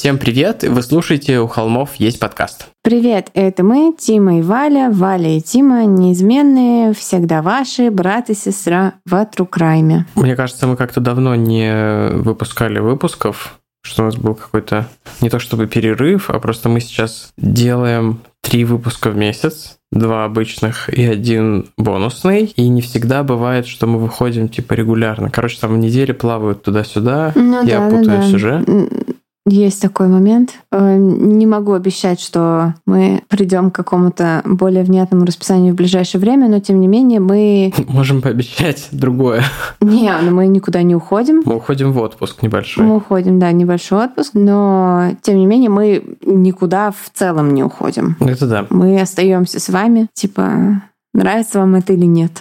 Всем привет! Вы слушаете «У холмов есть подкаст». Привет, это мы, Тима и Валя. Валя и Тима неизменные, всегда ваши, брат и сестра в Crime. Мне кажется, мы как-то давно не выпускали выпусков, что у нас был какой-то не то чтобы перерыв, а просто мы сейчас делаем три выпуска в месяц, два обычных и один бонусный. И не всегда бывает, что мы выходим типа регулярно. Короче, там в неделе плавают туда-сюда. Ну, Я да, путаюсь да, да. уже. Есть такой момент. Э, Не могу обещать, что мы придем к какому-то более внятному расписанию в ближайшее время, но тем не менее мы... Можем пообещать другое. Не, ну мы никуда не уходим. Мы уходим в отпуск небольшой. Мы уходим, да, небольшой отпуск, но тем не менее мы никуда в целом не уходим. Это да. Мы остаемся с вами, типа, нравится вам это или нет.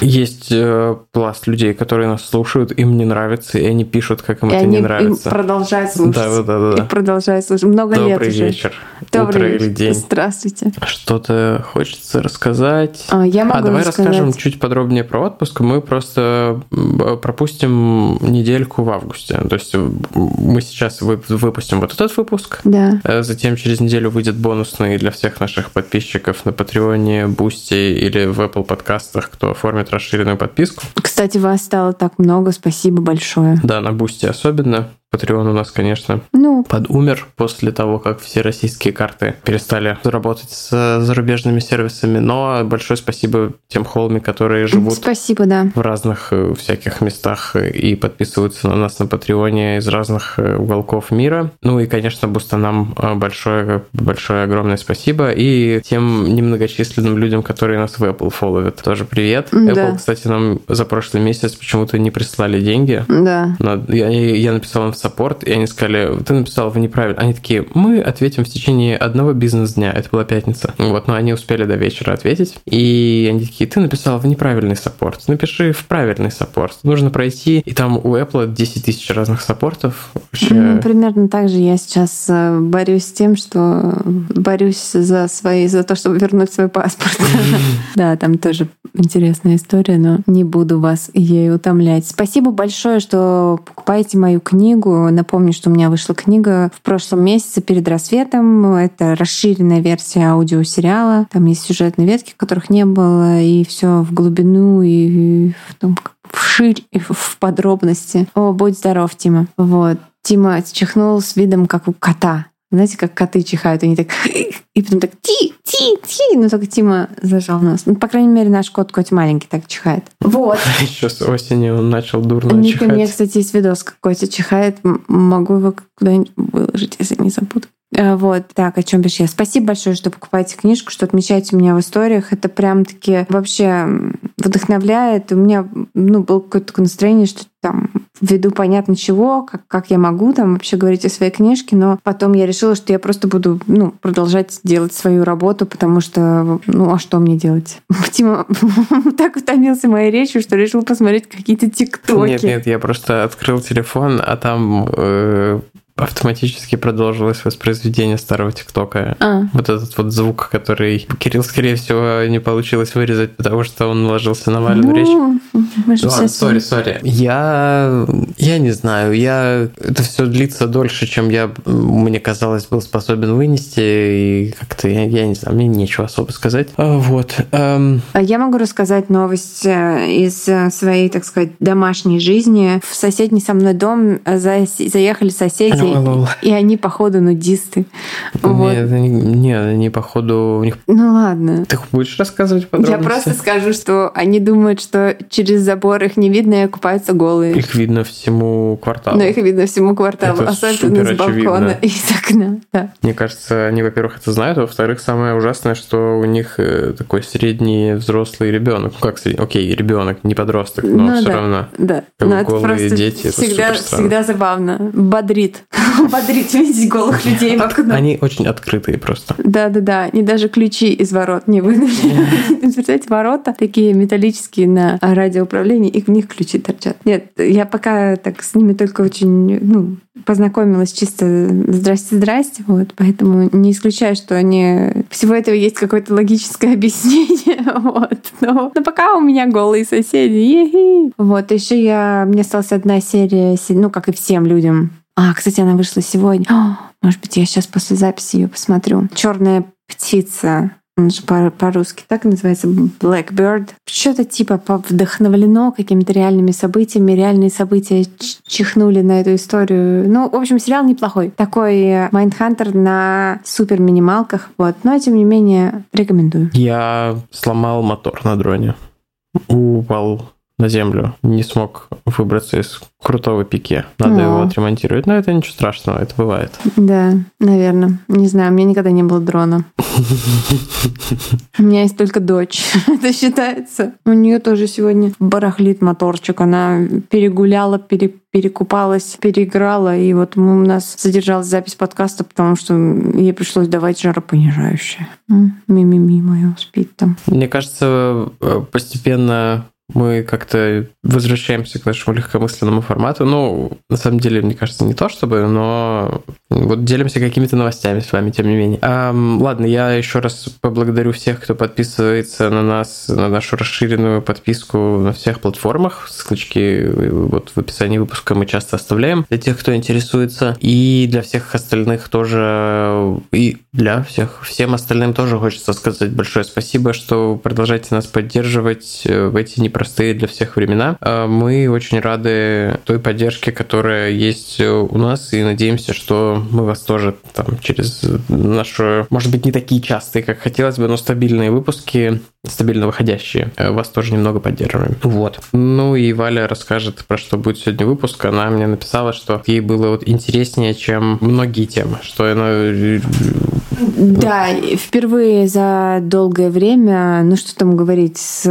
Есть э, пласт людей, которые нас слушают, им не нравится, и они пишут, как им И это они не им нравится. продолжают слушать. Да, да, да, И да. продолжают слушать. Много лет Добрый уже. вечер. Добрый Утро вечер. или день. Здравствуйте. Что-то хочется рассказать. А, я могу а давай рассказать. расскажем чуть подробнее про отпуск. Мы просто м, пропустим недельку в августе. То есть мы сейчас вы- выпустим вот этот выпуск. Да. Э, Затем через неделю выйдет бонусный для всех наших подписчиков на Patreon е, Boosty или в Apple подкастах, кто оформит расширенную подписку. Кстати, вас стало так много, спасибо большое. Да, на Boosty особенно. Patreon у нас, конечно, Ну, подумер после того, как все российские карты перестали работать с зарубежными сервисами. Но большое спасибо тем холми, которые живут спасибо, да. в разных э, всяких местах э, и подписываются на нас на Patreon е из разных э, уголков мира. Ну и, конечно, бустянам э, большое, большое огромное спасибо. И тем немногочисленным людям, которые нас в Apple фолловят, тоже привет. Да. Apple, кстати, нам за прошлый месяц почему-то не прислали деньги. Да. Но я, я написал им в support, и они сказали, ты написал вы неправильно. Они такие, мы ответим в течение одного бизнес-дня. Это была пятница. Вот, но они успели до вечера ответить. И они такие, ты написал в неправильный support. Напиши в правильный support. Нужно пройти, и там у Apple 10 тысяч разных support ов. Вообще... Ну, примерно так же я сейчас э, борюсь с тем, что борюсь за свои, за то, чтобы вернуть свой паспорт. Да, там тоже интересная история, но не буду вас ей утомлять. Спасибо большое, что покупаете мою книгу. Напомню, что у меня вышла книга в прошлом месяце перед рассветом. Это расширенная версия аудиосериала. Там есть сюжетные ветки, которых не было, и все в глубину и в том, вширь и в подробности. О, будь здоров, Тима. Вот. Тима чихнул с видом, как у кота. Знаете, как коты чихают, они так... И потом так ти, ти, ти. Но только Тима зажал нос. Ну, по крайней мере, наш кот, хоть маленький, так чихает. Вот. Еще с осени он начал дурно Ник, у меня, чихать. кстати, есть видос, как Котя чихает. Могу его куда-нибудь выложить, если не забуду. Э, Вот, так, о чем пишу я. Спасибо большое, что покупаете книжку, что отмечаете меня в историях. Это прям таки вообще вдохновляет. У меня ну, было какое-то такое настроение, что там ввиду понятно чего, как, как я могу там вообще говорить о своей книжке, но потом я решила, что я просто буду ну, продолжать делать свою работу, потому что, ну, а что мне делать? Тима так утомился моей речью, что решил посмотреть какие-то тиктоки. Нет, нет, я просто открыл телефон, а там э, автоматически продолжилось воспроизведение старого ТикТока. А, Вот этот вот звук, который Кирилл, скорее всего, не получилось вырезать, потому что он наложился на Валину речь. Мы же все сори, сори. Я, я не знаю, я это все длится дольше, чем я, мне казалось, был способен вынести, и как-то я, я не знаю, мне нечего особо сказать. А, Вот. эм, А Я могу рассказать новость э, из э, своей, так сказать, домашней жизни. В соседний со мной дом э, зас- заехали соседи, Лол. и они, походу, нудисты. Вот. Нет, они- не, они, походу, у них... Ну ладно. Ты будешь рассказывать Я подробности? просто скажу, что они думают, что через забор их не видно и купаются голые. Их видно все всему кварталу. Но их видно всему кварталу, это особенно с балкона и с окна. Да. Мне кажется, они, во-первых, это знают, а во-вторых, самое ужасное, что у них э, такой средний взрослый ребенок. Ну как средний? Окей, ребенок, не подросток, но ну, все да, равно. Да. Как но голые это дети. Всегда, это всегда забавно. Бодрит. Бодрит видеть голых людей в окно. Они очень открытые просто. Да, да, да. Они даже ключи из ворот не вынули. Представляете, ворота такие металлические на радиоуправлении, и в них ключи торчат. Нет, я пока так с ними только очень, ну, познакомилась чисто здрасте, здрасте, вот, поэтому не исключаю, что они всего этого есть какое-то логическое объяснение, вот, но, но пока у меня голые соседи, е-хи. вот, еще я, мне осталась одна серия, ну, как и всем людям, а, кстати, она вышла сегодня. О, может быть, я сейчас после записи ее посмотрю. Черная птица он же по-русски так называется, Blackbird. Что-то типа вдохновлено какими-то реальными событиями, реальные события чихнули на эту историю. Ну, в общем, сериал неплохой. Такой Майндхантер на супер минималках, вот. Но, тем не менее, рекомендую. Я сломал мотор на дроне. Упал на землю, не смог выбраться из крутого пике. Надо О. его отремонтировать. Но это ничего страшного, это бывает. Да, наверное. Не знаю, у меня никогда не было дрона. У меня есть только дочь. Это считается. У нее тоже сегодня барахлит моторчик. Она перегуляла, пере, перекупалась, переиграла. И вот у нас задержалась запись подкаста, потому что ей пришлось давать жаропонижающее. Мимими мое спит там. Мне кажется, э, постепенно мы как-то возвращаемся к нашему легкомысленному формату. Ну, на самом деле, мне кажется, не то чтобы, но вот делимся какими-то новостями с вами, тем не менее. А, ладно, я еще раз поблагодарю всех, кто подписывается на нас, на нашу расширенную подписку на всех платформах. Ссылочки вот в описании выпуска мы часто оставляем для тех, кто интересуется. И для всех остальных тоже, и для всех, всем остальным тоже хочется сказать большое спасибо, что продолжаете нас поддерживать в эти непростые непростые для всех времена. А мы очень рады той поддержке, которая есть у нас, и надеемся, что мы вас тоже там через нашу, может быть, не такие частые, как хотелось бы, но стабильные выпуски, стабильно выходящие, э, вас тоже немного поддерживаем. Вот. Ну и Валя расскажет, про что будет сегодня выпуск. Она мне написала, что ей было вот интереснее, чем многие темы, что она... Э, да, впервые за долгое время, ну что там говорить, с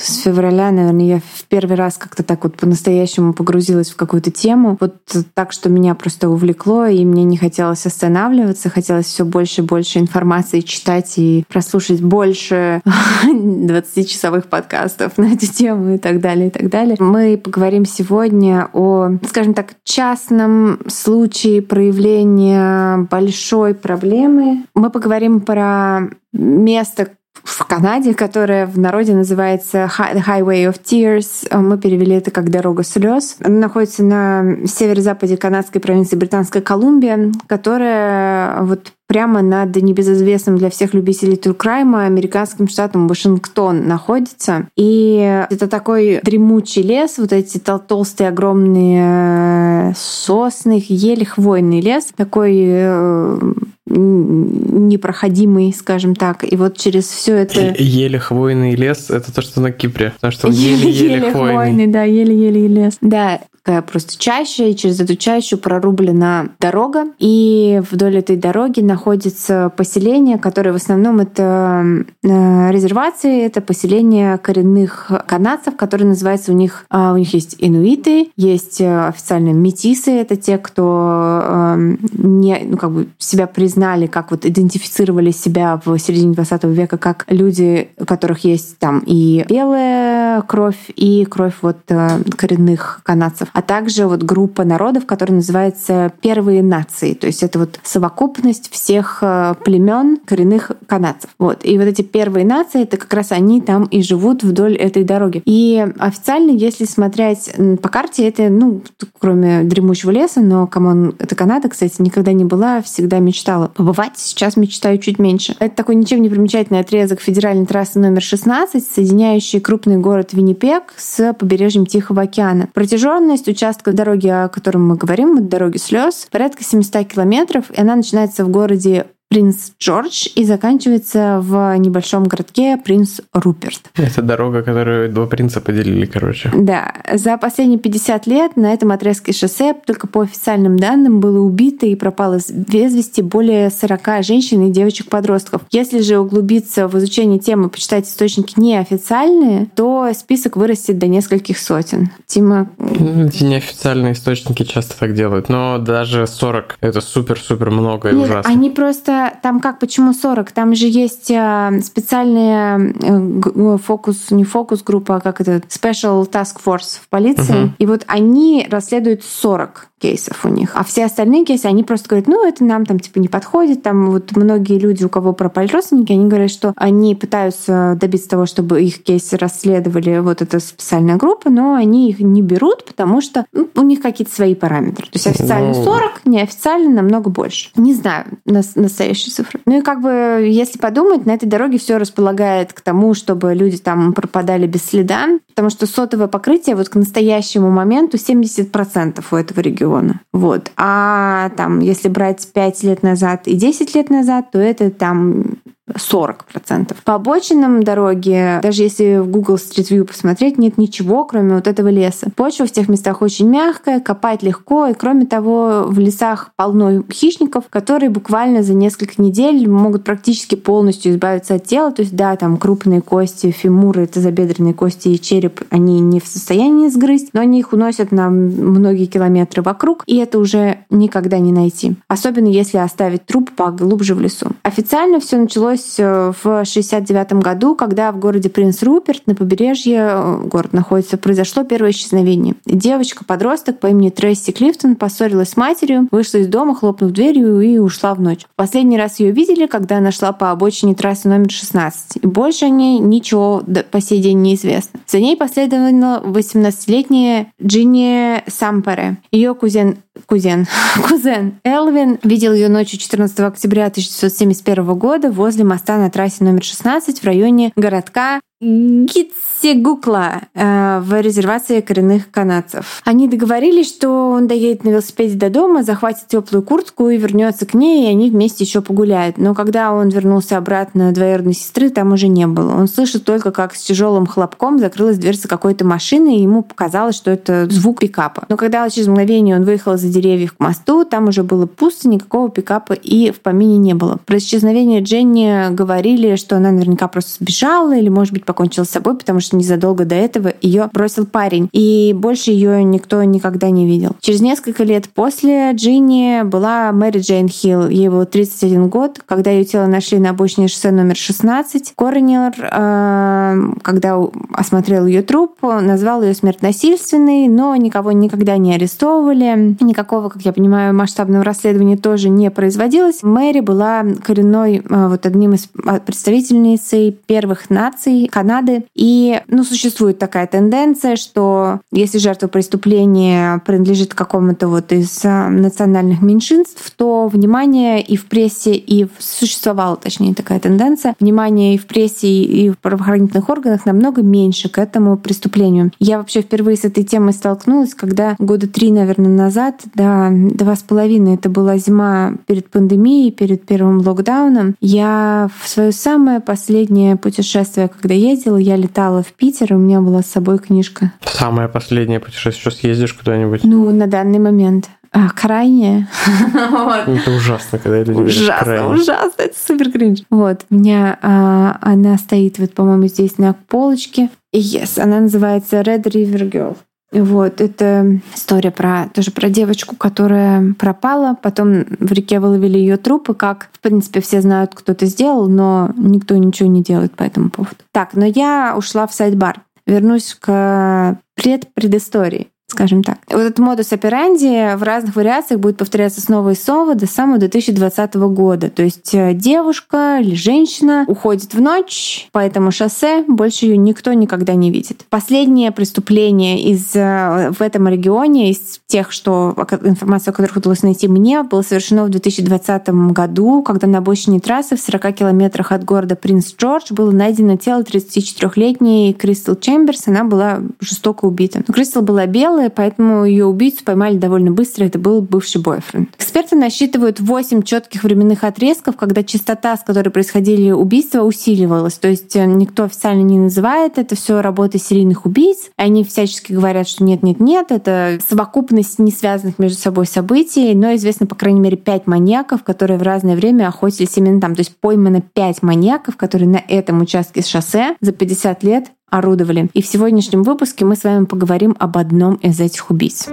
с февраля, наверное, я в первый раз как-то так вот по-настоящему погрузилась в какую-то тему. Вот так, что меня просто увлекло, и мне не хотелось останавливаться, хотелось все больше и больше информации читать и прослушать больше 20-часовых подкастов на эту тему и так далее, и так далее. Мы поговорим сегодня о, скажем так, частном случае проявления большой проблемы. Мы поговорим про место, в Канаде, которая в народе называется Highway of Tears. Мы перевели это как «Дорога слез». Она находится на северо-западе канадской провинции Британская Колумбия, которая вот прямо над небезызвестным для всех любителей туркрайма американским штатом Вашингтон находится. И это такой дремучий лес, вот эти тол толстые огромные сосны, ели хвойный лес, такой э, непроходимый, скажем так. И вот через все это... Еле хвойный лес — это то, что на Кипре. Потому что еле-еле хвойный. хвойный. Да, еле-еле лес. Да, просто чаща, и через эту чащу прорублена дорога. И вдоль этой дороги находится поселение, которое в основном это э, резервации, это поселение коренных канадцев, которые называются у них, а, у них есть инуиты, есть э, официальные метисы, это те, кто эм, не, ну, как бы себя признали, как вот идентифицировали себя в середине 20 века как люди, у которых есть там и белая кровь, и кровь вот э, коренных канадцев а также вот группа народов, которая называется первые нации. То есть это вот совокупность всех э, племен коренных канадцев. Вот. И вот эти первые нации, это как раз они там и живут вдоль этой дороги. И официально, если смотреть по карте, это, ну, кроме дремучего леса, но, come on, это Канада, кстати, никогда не была, всегда мечтала побывать. Сейчас мечтаю чуть меньше. Это такой ничем не примечательный отрезок федеральной трассы номер 16, соединяющий крупный город Виннипек с побережьем Тихого океана. Протяженность участка дороги, о котором мы говорим, дороги слез, порядка 700 километров, и она начинается в городе Принц Джордж и заканчивается в небольшом городке Принц Руперт. Это дорога, которую два принца поделили, короче. Да. За последние 50 лет на этом отрезке шоссе только по официальным данным было убито и пропало без вести более 40 женщин и девочек-подростков. Если же углубиться в изучение темы, почитать источники неофициальные, то список вырастет до нескольких сотен. Тима... Эти неофициальные источники часто так делают, но даже 40 — это супер-супер много и Нет, ужасно. они просто... Там как, почему 40? Там же есть э, специальные э, г- фокус, не фокус-группа, а как это, Special Task Force в полиции. Мгм. И вот они расследуют 40 кейсов у них. А все остальные кейсы, они просто говорят, ну, это нам там типа не подходит. Там вот многие люди, у кого пропали родственники, они говорят, что они пытаются добиться того, чтобы их кейсы расследовали вот эта специальная группа, но они их не берут, потому что ну, у них какие-то свои параметры. То есть официально Ну. 40, неофициально намного больше. Не знаю нас- настоящие цифры. Ну и как бы, если подумать, на этой дороге все располагает к тому, чтобы люди там пропадали без следа, потому что сотовое покрытие вот к настоящему моменту 70% у этого региона. Вот. А там, если брать 5 лет назад и 10 лет назад, то это там 40%. По обочинам дороги, даже если в Google Street View посмотреть, нет ничего, кроме вот этого леса. Почва в тех местах очень мягкая, копать легко, и кроме того, в лесах полно хищников, которые буквально за несколько недель могут практически полностью избавиться от тела. То есть, да, там крупные кости, фемуры, тазобедренные кости и череп, они не в состоянии сгрызть, но они их уносят на многие километры вокруг, и это уже никогда не найти. Особенно если оставить труп поглубже в лесу. Официально все началось э, в 69 году, когда в городе Принц Руперт на побережье, э, город находится, произошло первое исчезновение. Девочка-подросток по имени Трейси Клифтон поссорилась с матерью, вышла из дома, хлопнув дверью и ушла в ночь. Последний раз ее видели, когда она шла по обочине трассы номер 16. И больше о ней ничего по сей день не известно. За ней последовала 18-летняя Джинни Сампере. Ее кузен кузен, кузен Элвин видел ее ночью 14 октября 1971 года возле моста на трассе номер 16 в районе городка Гитсегукла э, в резервации коренных канадцев. Они договорились, что он доедет на велосипеде до дома, захватит теплую куртку и вернется к ней, и они вместе еще погуляют. Но когда он вернулся обратно, двоюродной сестры там уже не было. Он слышит только, как с тяжелым хлопком закрылась дверца какой-то машины, и ему показалось, что это звук пикапа. Но когда через мгновение он выехал за деревьев к мосту, там уже было пусто, никакого пикапа и в помине не было. Про исчезновение Дженни говорили, что она наверняка просто сбежала или, может быть, покончила с собой, потому что незадолго до этого ее бросил парень. И больше ее никто никогда не видел. Через несколько лет после Джинни была Мэри Джейн Хилл. Ей было 31 год, когда ее тело нашли на обочине шоссе номер 16. Коронер, э, когда осмотрел ее труп, назвал ее смерть насильственной, но никого никогда не арестовывали. Никакого, как я понимаю, масштабного расследования тоже не производилось. Мэри была коренной, э, вот одним из представительницей первых наций Канады. И, ну, существует такая тенденция, что если жертва преступления принадлежит какому-то вот из э, национальных меньшинств, то внимание и в прессе, и в... существовала, точнее, такая тенденция, внимание и в прессе, и в правоохранительных органах намного меньше к этому преступлению. Я вообще впервые с этой темой столкнулась, когда года три, наверное, назад, да, два с половиной, это была зима перед пандемией, перед первым локдауном, я в свое самое последнее путешествие, когда ездила, я летала в Питер, и у меня была с собой книжка. Самое последнее путешествие. Сейчас съездишь куда-нибудь? Ну, на данный момент. А, крайне. Это ужасно, когда люди Ужасно, крайне. ужасно, это супер кринж. Вот, у меня а, она стоит, вот, по-моему, здесь на полочке. Yes, она называется Red River Girl. Вот, это история про тоже про девочку, которая пропала, потом в реке выловили ее труп, и как, в принципе, все знают, кто это сделал, но никто ничего не делает по этому поводу. Так, но я ушла в сайт-бар. Вернусь к предпредыстории скажем так. Вот этот модус операнди в разных вариациях будет повторяться снова и снова до самого 2020 года. То есть э, девушка или женщина уходит в ночь по этому шоссе, больше ее никто никогда не видит. Последнее преступление из, э, в этом регионе, из тех, что информацию, о которых удалось найти мне, было совершено в 2020 году, когда на обочине трассы в 40 километрах от города Принц Джордж было найдено тело 34-летней Кристал Чемберс. Она была жестоко убита. Но Кристал была белая, материалы, поэтому ее убийцу поймали довольно быстро. Это был бывший бойфренд. Эксперты насчитывают 8 четких временных отрезков, когда частота, с которой происходили убийства, усиливалась. То есть э, никто официально не называет это все работой серийных убийц. Они всячески говорят, что нет-нет-нет, это совокупность не связанных между собой событий, но известно, по крайней мере, 5 маньяков, которые в разное время охотились именно там. То есть поймано 5 маньяков, которые на этом участке шоссе за 50 лет орудовали. И в сегодняшнем выпуске мы с вами поговорим об одном из этих убийц.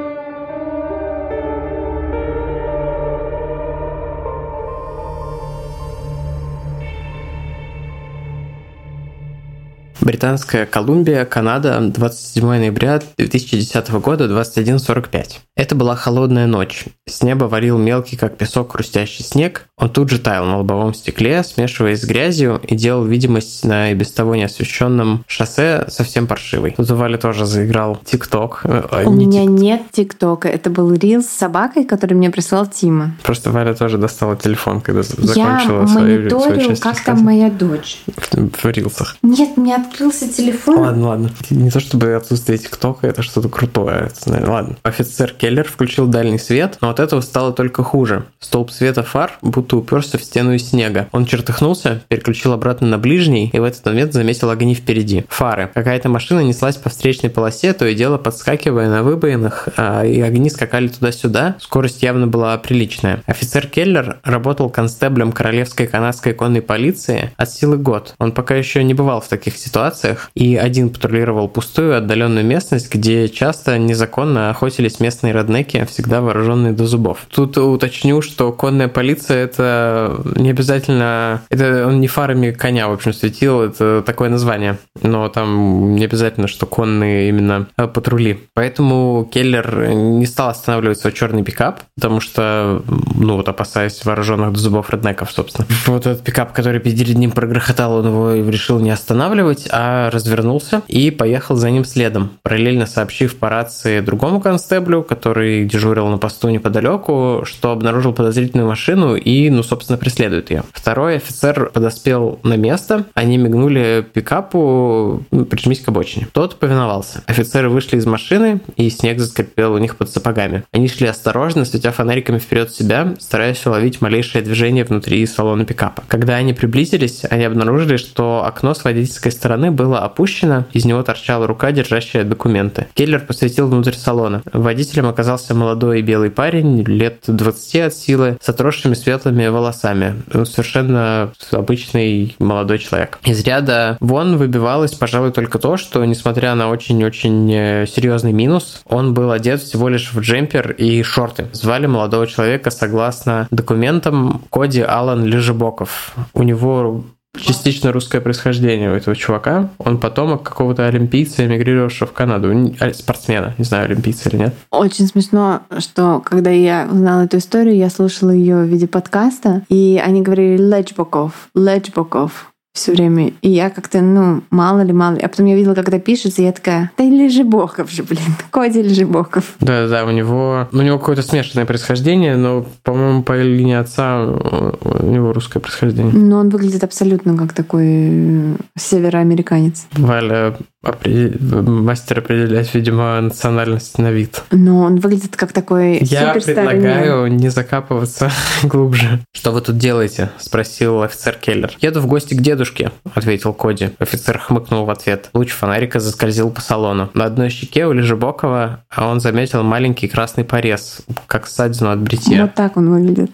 Британская Колумбия, Канада, 27 ноября 2010 года, 21.45. Это была холодная ночь. С неба валил мелкий, как песок, хрустящий снег. Он тут же таял на лобовом стекле, смешиваясь с грязью и делал видимость на и без того неосвещенном шоссе совсем паршивой. Тут у Вали тоже заиграл ТикТок. Э, у не меня тик... нет ТикТока. Это был рил с собакой, который мне прислал Тима. Просто Валя тоже достала телефон, когда закончила Я свою, свою часть как рассказа. там моя дочь. В, в рилсах. Нет, меня открылся телефон. Ладно, ладно. Не то чтобы отсутствие ТикТока, это что-то крутое. Ладно. Офицер Келлер включил дальний свет, но от этого стало только хуже. Столб света фар будто уперся в стену из снега. Он чертыхнулся, переключил обратно на ближний и в этот момент заметил огни впереди. Фары. Какая-то машина неслась по встречной полосе, то и дело подскакивая на выбоинах, а, и огни скакали туда-сюда. Скорость явно была приличная. Офицер Келлер работал констеблем Королевской канадской конной полиции от силы год. Он пока еще не бывал в таких ситуациях и один патрулировал пустую отдаленную местность, где часто незаконно охотились местные роднеки всегда вооруженные до зубов. Тут уточню, что конная полиция это не обязательно, это он не фарами коня, в общем, светил, это такое название, но там не обязательно, что конные именно э, патрули. Поэтому Келлер не стал останавливать свой черный пикап, потому что, ну вот опасаясь вооруженных до зубов реднеков, собственно. Вот этот пикап, который перед ним прогрохотал, он его решил не останавливать, а развернулся и поехал за ним следом, параллельно сообщив по рации другому констеблю, который дежурил на посту неподалеку, что обнаружил подозрительную машину и, ну, собственно, преследует ее. Второй офицер подоспел на место, они мигнули пикапу, ну, прижмись к обочине. Тот повиновался. Офицеры вышли из машины, и снег заскрипел у них под сапогами. Они шли осторожно, светя фонариками вперед себя, стараясь уловить малейшее движение внутри салона пикапа. Когда они приблизились, они обнаружили, что окно с водительской стороны было опущено, из него торчала рука, держащая документы. Келлер посветил внутрь салона. Водителем оказался молодой белый парень, лет 20 от силы, с отросшими светлыми волосами. Он совершенно обычный молодой человек. Из ряда вон выбивалось, пожалуй, только то, что, несмотря на очень-очень э, серьезный минус, он был одет всего лишь в джемпер и шорты. Звали молодого человека согласно документам Коди Алан Лежебоков. У него частично русское происхождение у этого чувака. Он потомок какого-то олимпийца, эмигрировавшего в Канаду. А, спортсмена, не знаю, олимпийца или нет. Очень смешно, что когда я узнала эту историю, я слушала ее в виде подкаста, и они говорили Лечбоков, Лечбоков все время. И я как-то, ну, мало ли, мало ли. А потом я видела, когда пишется, и я такая, да Лежебоков же, блин, Коди Лежебоков. Да, да, у него, у него какое-то смешанное происхождение, но, по-моему, по линии отца у него русское происхождение. Но он выглядит абсолютно как такой э, североамериканец. Валя мастер определять, видимо, национальность на вид. Но он выглядит как такой Я предлагаю не закапываться глубже. Что вы тут делаете? Спросил офицер Келлер. Еду в гости к дедушке, ответил Коди. Офицер хмыкнул в ответ. Луч фонарика заскользил по салону. На одной щеке у Лежебокова а он заметил маленький красный порез, как ссадину от бритья. Вот так он выглядит.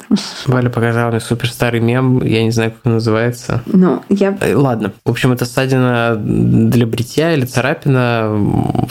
Валя показала мне супер старый мем, я не знаю, как он называется. Ну, я... Э, ладно. В общем, это ссадина для бритья или царапина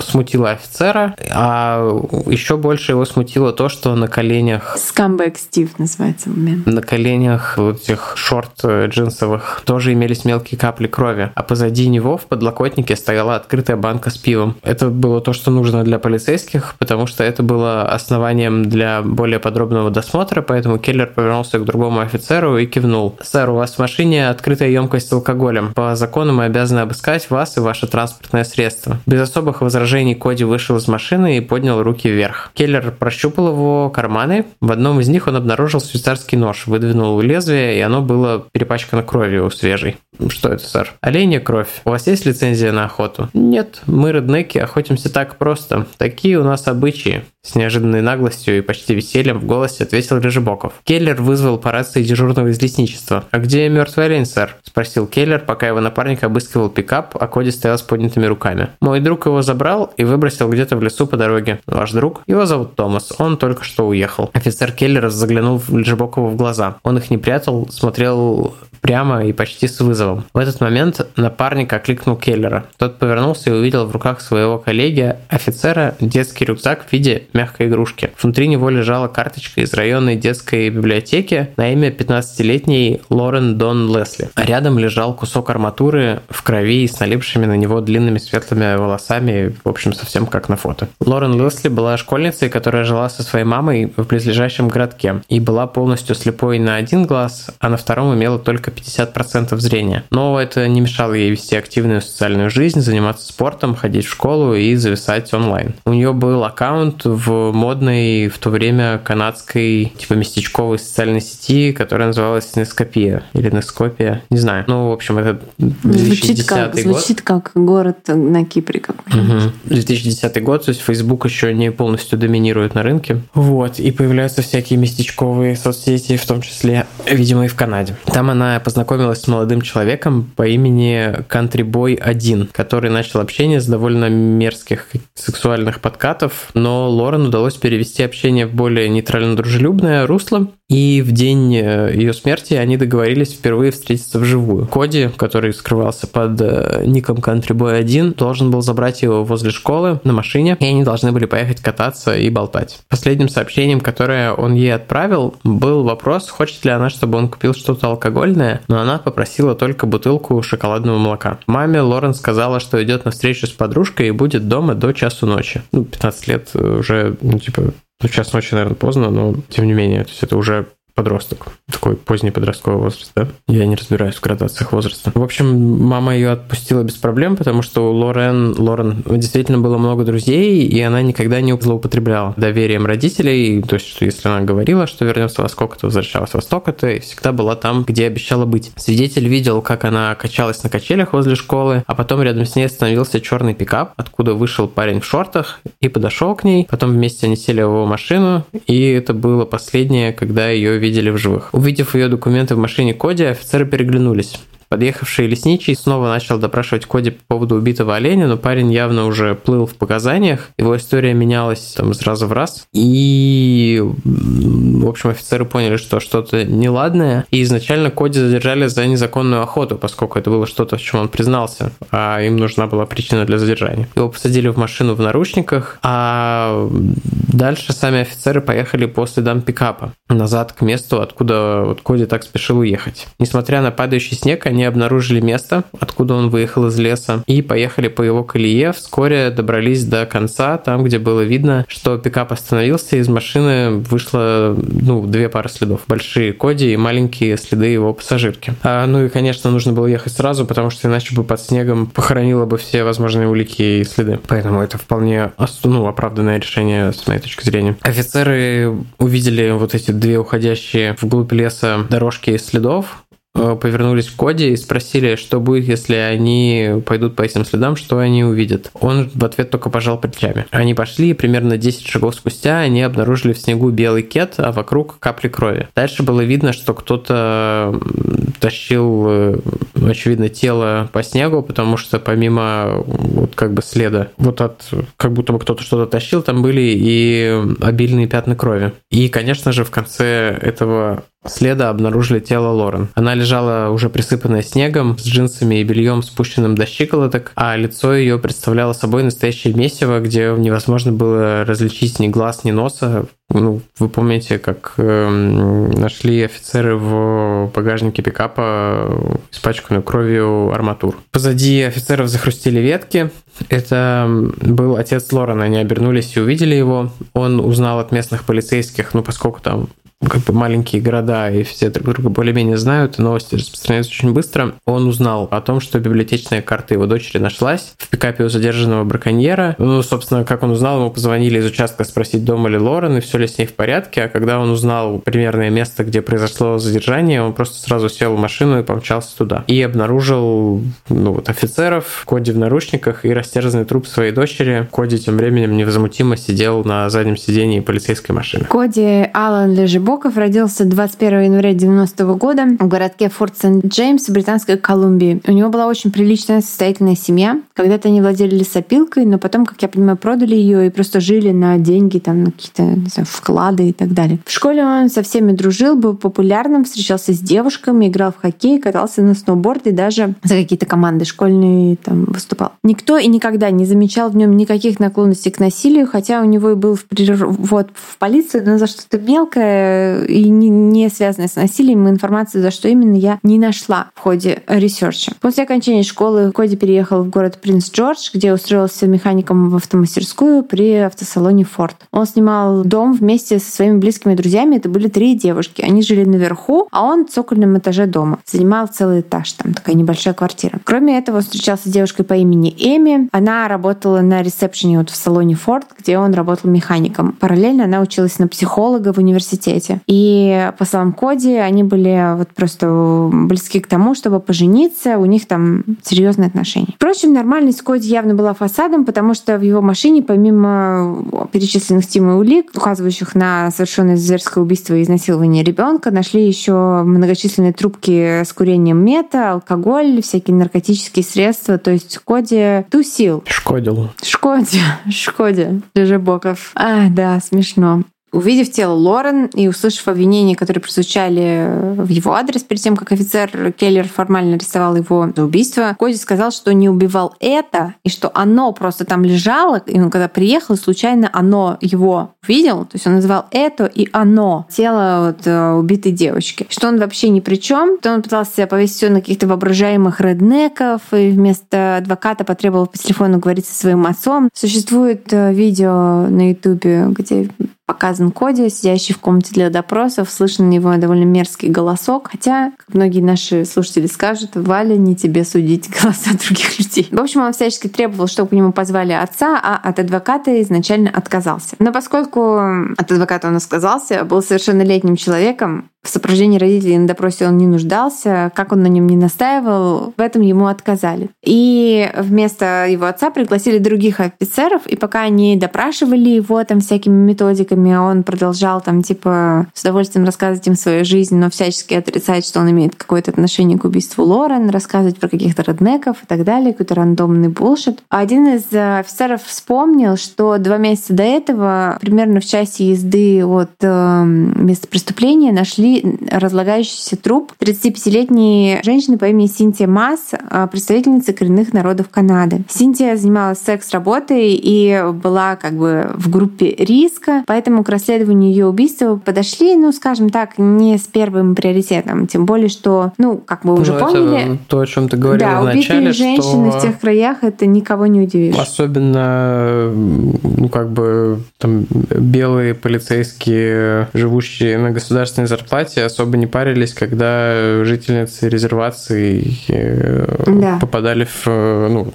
смутила офицера, а еще больше его смутило то, что на коленях... Скамбэк Стив называется момент. На коленях вот этих шорт э, джинсовых тоже имелись мелкие капли крови, а позади него в подлокотнике стояла открытая банка с пивом. Это было то, что нужно для полицейских, потому что это было основанием для более подробного досмотра, поэтому Келлер повернулся к другому офицеру и кивнул. «Сэр, у вас в машине открытая емкость с алкоголем. По закону мы обязаны обыскать вас и ваше транспортное транспортное средство. Без особых возражений Коди вышел из машины и поднял руки вверх. Келлер прощупал его карманы. В одном из них он обнаружил швейцарский нож, выдвинул лезвие, и оно было перепачкано кровью свежей. Что это, сэр? Оленя кровь. У вас есть лицензия на охоту? Нет, мы, реднеки, охотимся так просто. Такие у нас обычаи. С неожиданной наглостью и почти весельем в голосе ответил Режебоков. Келлер вызвал по рации дежурного из лесничества. «А где мертвый олень, сэр?» – спросил Келлер, пока его напарник обыскивал пикап, а Коди стоял с поднятыми руками. «Мой друг его забрал и выбросил где-то в лесу по дороге. Ваш друг? Его зовут Томас. Он только что уехал». Офицер Келлер заглянул Режебокову в глаза. Он их не прятал, смотрел прямо и почти с вызовом. В этот момент напарник окликнул Келлера. Тот повернулся и увидел в руках своего коллеги, офицера, детский рюкзак в виде мягкой игрушки. Внутри него лежала карточка из районной детской библиотеки на имя 15-летней Лорен Дон Лесли. А рядом лежал кусок арматуры в крови с налипшими на него длинными светлыми волосами, в общем, совсем как на фото. Лорен Лесли была школьницей, которая жила со своей мамой в близлежащем городке и была полностью слепой на один глаз, а на втором имела только 50% зрения. Но это не мешало ей вести активную социальную жизнь, заниматься спортом, ходить в школу и зависать онлайн. У нее был аккаунт в модной в то время канадской типа местечковой социальной сети, которая называлась Нескопия или Нескопия, не знаю. Ну, в общем, это 2010 звучит как, год. Звучит как город на Кипре какой-нибудь. Угу. 2010 год, то есть Facebook еще не полностью доминирует на рынке. Вот, и появляются всякие местечковые соцсети, в том числе, видимо, и в Канаде. Там она познакомилась с молодым человеком по имени Countryboy 1, который начал общение с довольно мерзких сексуальных подкатов, но Лорен удалось перевести общение в более нейтрально-дружелюбное русло, и в день э, ее смерти они договорились впервые встретиться вживую. Коди, который скрывался под э, ником Countryboy 1, один должен был забрать его возле школы на машине, и они должны были поехать кататься и болтать. Последним сообщением, которое он ей отправил, был вопрос, хочет ли она, чтобы он купил что-то алкогольное, но она попросила только бутылку шоколадного молока. Маме Лорен сказала, что идет на встречу с подружкой и будет дома до часу ночи. Ну, 15 лет э, уже, ну, типа, ну, час ночи, наверное, поздно, но тем не менее, то есть это уже подросток, такой поздний подростковый возраст, да? Я не разбираюсь в градациях возраста. В общем, мама ее отпустила без проблем, потому что у Лорен, Лорен действительно было много друзей, и она никогда не злоупотребляла доверием родителей, то есть, что если она говорила, что вернется во сколько-то, возвращалась во столько-то, и всегда была там, где обещала быть. Свидетель видел, как она качалась на качелях возле школы, а потом рядом с ней остановился черный пикап, откуда вышел парень в шортах и подошел к ней. Потом вместе они сели в его машину, и это было последнее, когда ее видели в живых. Увидев ее документы в машине Коди, офицеры переглянулись. Подъехавший лесничий снова начал допрашивать Коди по поводу убитого оленя, но парень явно уже плыл в показаниях. Его история менялась там из раза в раз. И, в общем, офицеры поняли, что что-то неладное. И изначально Коди задержали за незаконную охоту, поскольку это было что-то, в чем он признался, а им нужна была причина для задержания. Его посадили в машину в наручниках, а дальше сами офицеры поехали по следам пикапа назад к месту, откуда вот Коди так спешил уехать. Несмотря на падающий снег, они обнаружили место, откуда он выехал из леса, и поехали по его колее. Вскоре добрались до конца, там, где было видно, что пикап остановился, из машины вышло ну, две пары следов. Большие Коди и маленькие следы его пассажирки. А, ну и, конечно, нужно было ехать сразу, потому что иначе бы под снегом похоронило бы все возможные улики и следы. Поэтому это вполне ну, оправданное решение с моей точки зрения. Офицеры увидели вот эти две уходящие вглубь леса дорожки следов, Э, повернулись к Коди и спросили, что будет, если они пойдут по этим следам, что они увидят. Он в ответ только пожал плечами. Они пошли, и примерно 10 шагов спустя они обнаружили в снегу белый кет, а вокруг капли крови. Дальше было видно, что кто-то тащил, э, очевидно, тело по снегу, потому что помимо вот как бы следа, вот от, как будто бы кто-то что-то тащил, там были и обильные пятна крови. И, конечно же, в конце этого следа обнаружили тело Лорен. Она лежала уже присыпанная снегом, с джинсами и бельем, спущенным до щиколоток, а лицо ее представляло собой настоящее месиво, где невозможно было различить ни глаз, ни носа. Ну, вы помните, как э, нашли офицеры в багажнике пикапа испачканную кровью арматур. Позади офицеров захрустили ветки, Это был отец Лорена. Они обернулись и увидели его. Он узнал от местных полицейских, ну, поскольку там как бы маленькие города и все друг друга более-менее знают, новости распространяются очень быстро, он узнал о том, что библиотечная карта его дочери нашлась в пикапе у задержанного браконьера. Ну, собственно, как он узнал, ему позвонили из участка спросить, дома ли Лорен, и все ли с ней в порядке, а когда он узнал примерное место, где произошло задержание, он просто сразу сел в машину и помчался туда. И обнаружил ну, вот, офицеров, Коди в наручниках и растерзанный труп своей дочери. Коди тем временем невозмутимо сидел на заднем сидении полицейской машины. Коди Аллен Лежебо Набоков родился 21 января 90 года в городке Форт Сент-Джеймс, Британской Колумбии. У него была очень приличная состоятельная семья. Когда-то они владели лесопилкой, но потом, как я понимаю, продали ее и просто жили на деньги, там, на какие-то знаю, вклады и так далее. В школе он со всеми дружил, был популярным, встречался с девушками, играл в хоккей, катался на сноуборде даже за какие-то команды школьные там выступал. Никто и никогда не замечал в нем никаких наклонностей к насилию, хотя у него и был в, вот, в полиции, но за что-то мелкое и не, не связанная с насилием, информацию, за что именно я не нашла в ходе research а. После окончания школы Коди переехал в город Принц Джордж, где устроился механиком в автомастерскую при автосалоне Ford. Он снимал дом вместе со своими близкими друзьями. Это были три девушки. Они жили наверху, а он в цокольном этаже дома. Занимал целый этаж, там такая небольшая квартира. Кроме этого, встречался с девушкой по имени Эми. Она работала на ресепшене вот в салоне Ford, где он работал механиком. Параллельно она училась на психолога в университете. И по словам Коди, они были вот просто близки к тому, чтобы пожениться, у них там серьезные отношения. Впрочем, нормальность Коди явно была фасадом, потому что в его машине, помимо перечисленных стимул улик, указывающих на совершенное зверское убийство и изнасилование ребенка, нашли еще многочисленные трубки с курением мета, алкоголь, всякие наркотические средства. То есть Коди тусил. Шкодил. Шкоди. Шкоди. Боков. А, да, смешно. Увидев тело Лорен и услышав обвинения, которые прозвучали в его адрес перед тем, как офицер Келлер формально арестовал его за убийство, Коди сказал, что не убивал это, и что оно просто там лежало, и он когда приехал, случайно оно его видел, то есть он называл это и оно, тело вот, э, убитой девочки, что он вообще ни при чем, то он пытался повесить все на каких-то воображаемых реднеков, и вместо адвоката потребовал по телефону говорить со своим отцом. Существует э, видео на ютубе, где показан Коди, сидящий в комнате для допросов, слышен на него довольно мерзкий голосок, хотя, как многие наши слушатели скажут, Валя, не тебе судить голоса других людей. В общем, он всячески требовал, чтобы к нему позвали отца, а от адвоката изначально отказался. Но поскольку от адвоката он отказался, был совершеннолетним человеком, в сопровождении родителей на допросе он не нуждался, как он на нем не настаивал, в этом ему отказали. И вместо его отца пригласили других офицеров, и пока они допрашивали его там всякими методиками, он продолжал там типа с удовольствием рассказывать им свою жизнь, но всячески отрицать, что он имеет какое-то отношение к убийству Лорен, рассказывать про каких-то роднеков и так далее, какой-то рандомный булшит. А один из офицеров вспомнил, что два месяца до этого, примерно в часе езды от э, места преступления, нашли разлагающийся труп 35-летней женщины по имени Синтия Масс, а, представительницы коренных народов Канады. Синтия занималась секс-работой и была как бы в группе риска, поэтому к расследованию ее убийства подошли, ну, скажем так, не с первым приоритетом. Тем более, что, ну, как мы уже ну, поняли... то, о чем ты говорила да, в начале, убитые женщины что... в тех краях, это никого не удивишь. Особенно, ну, как бы, там, белые полицейские, живущие на государственной зарплате, Карпате особо не парились, когда жительницы резервации э, да. попадали в, ну,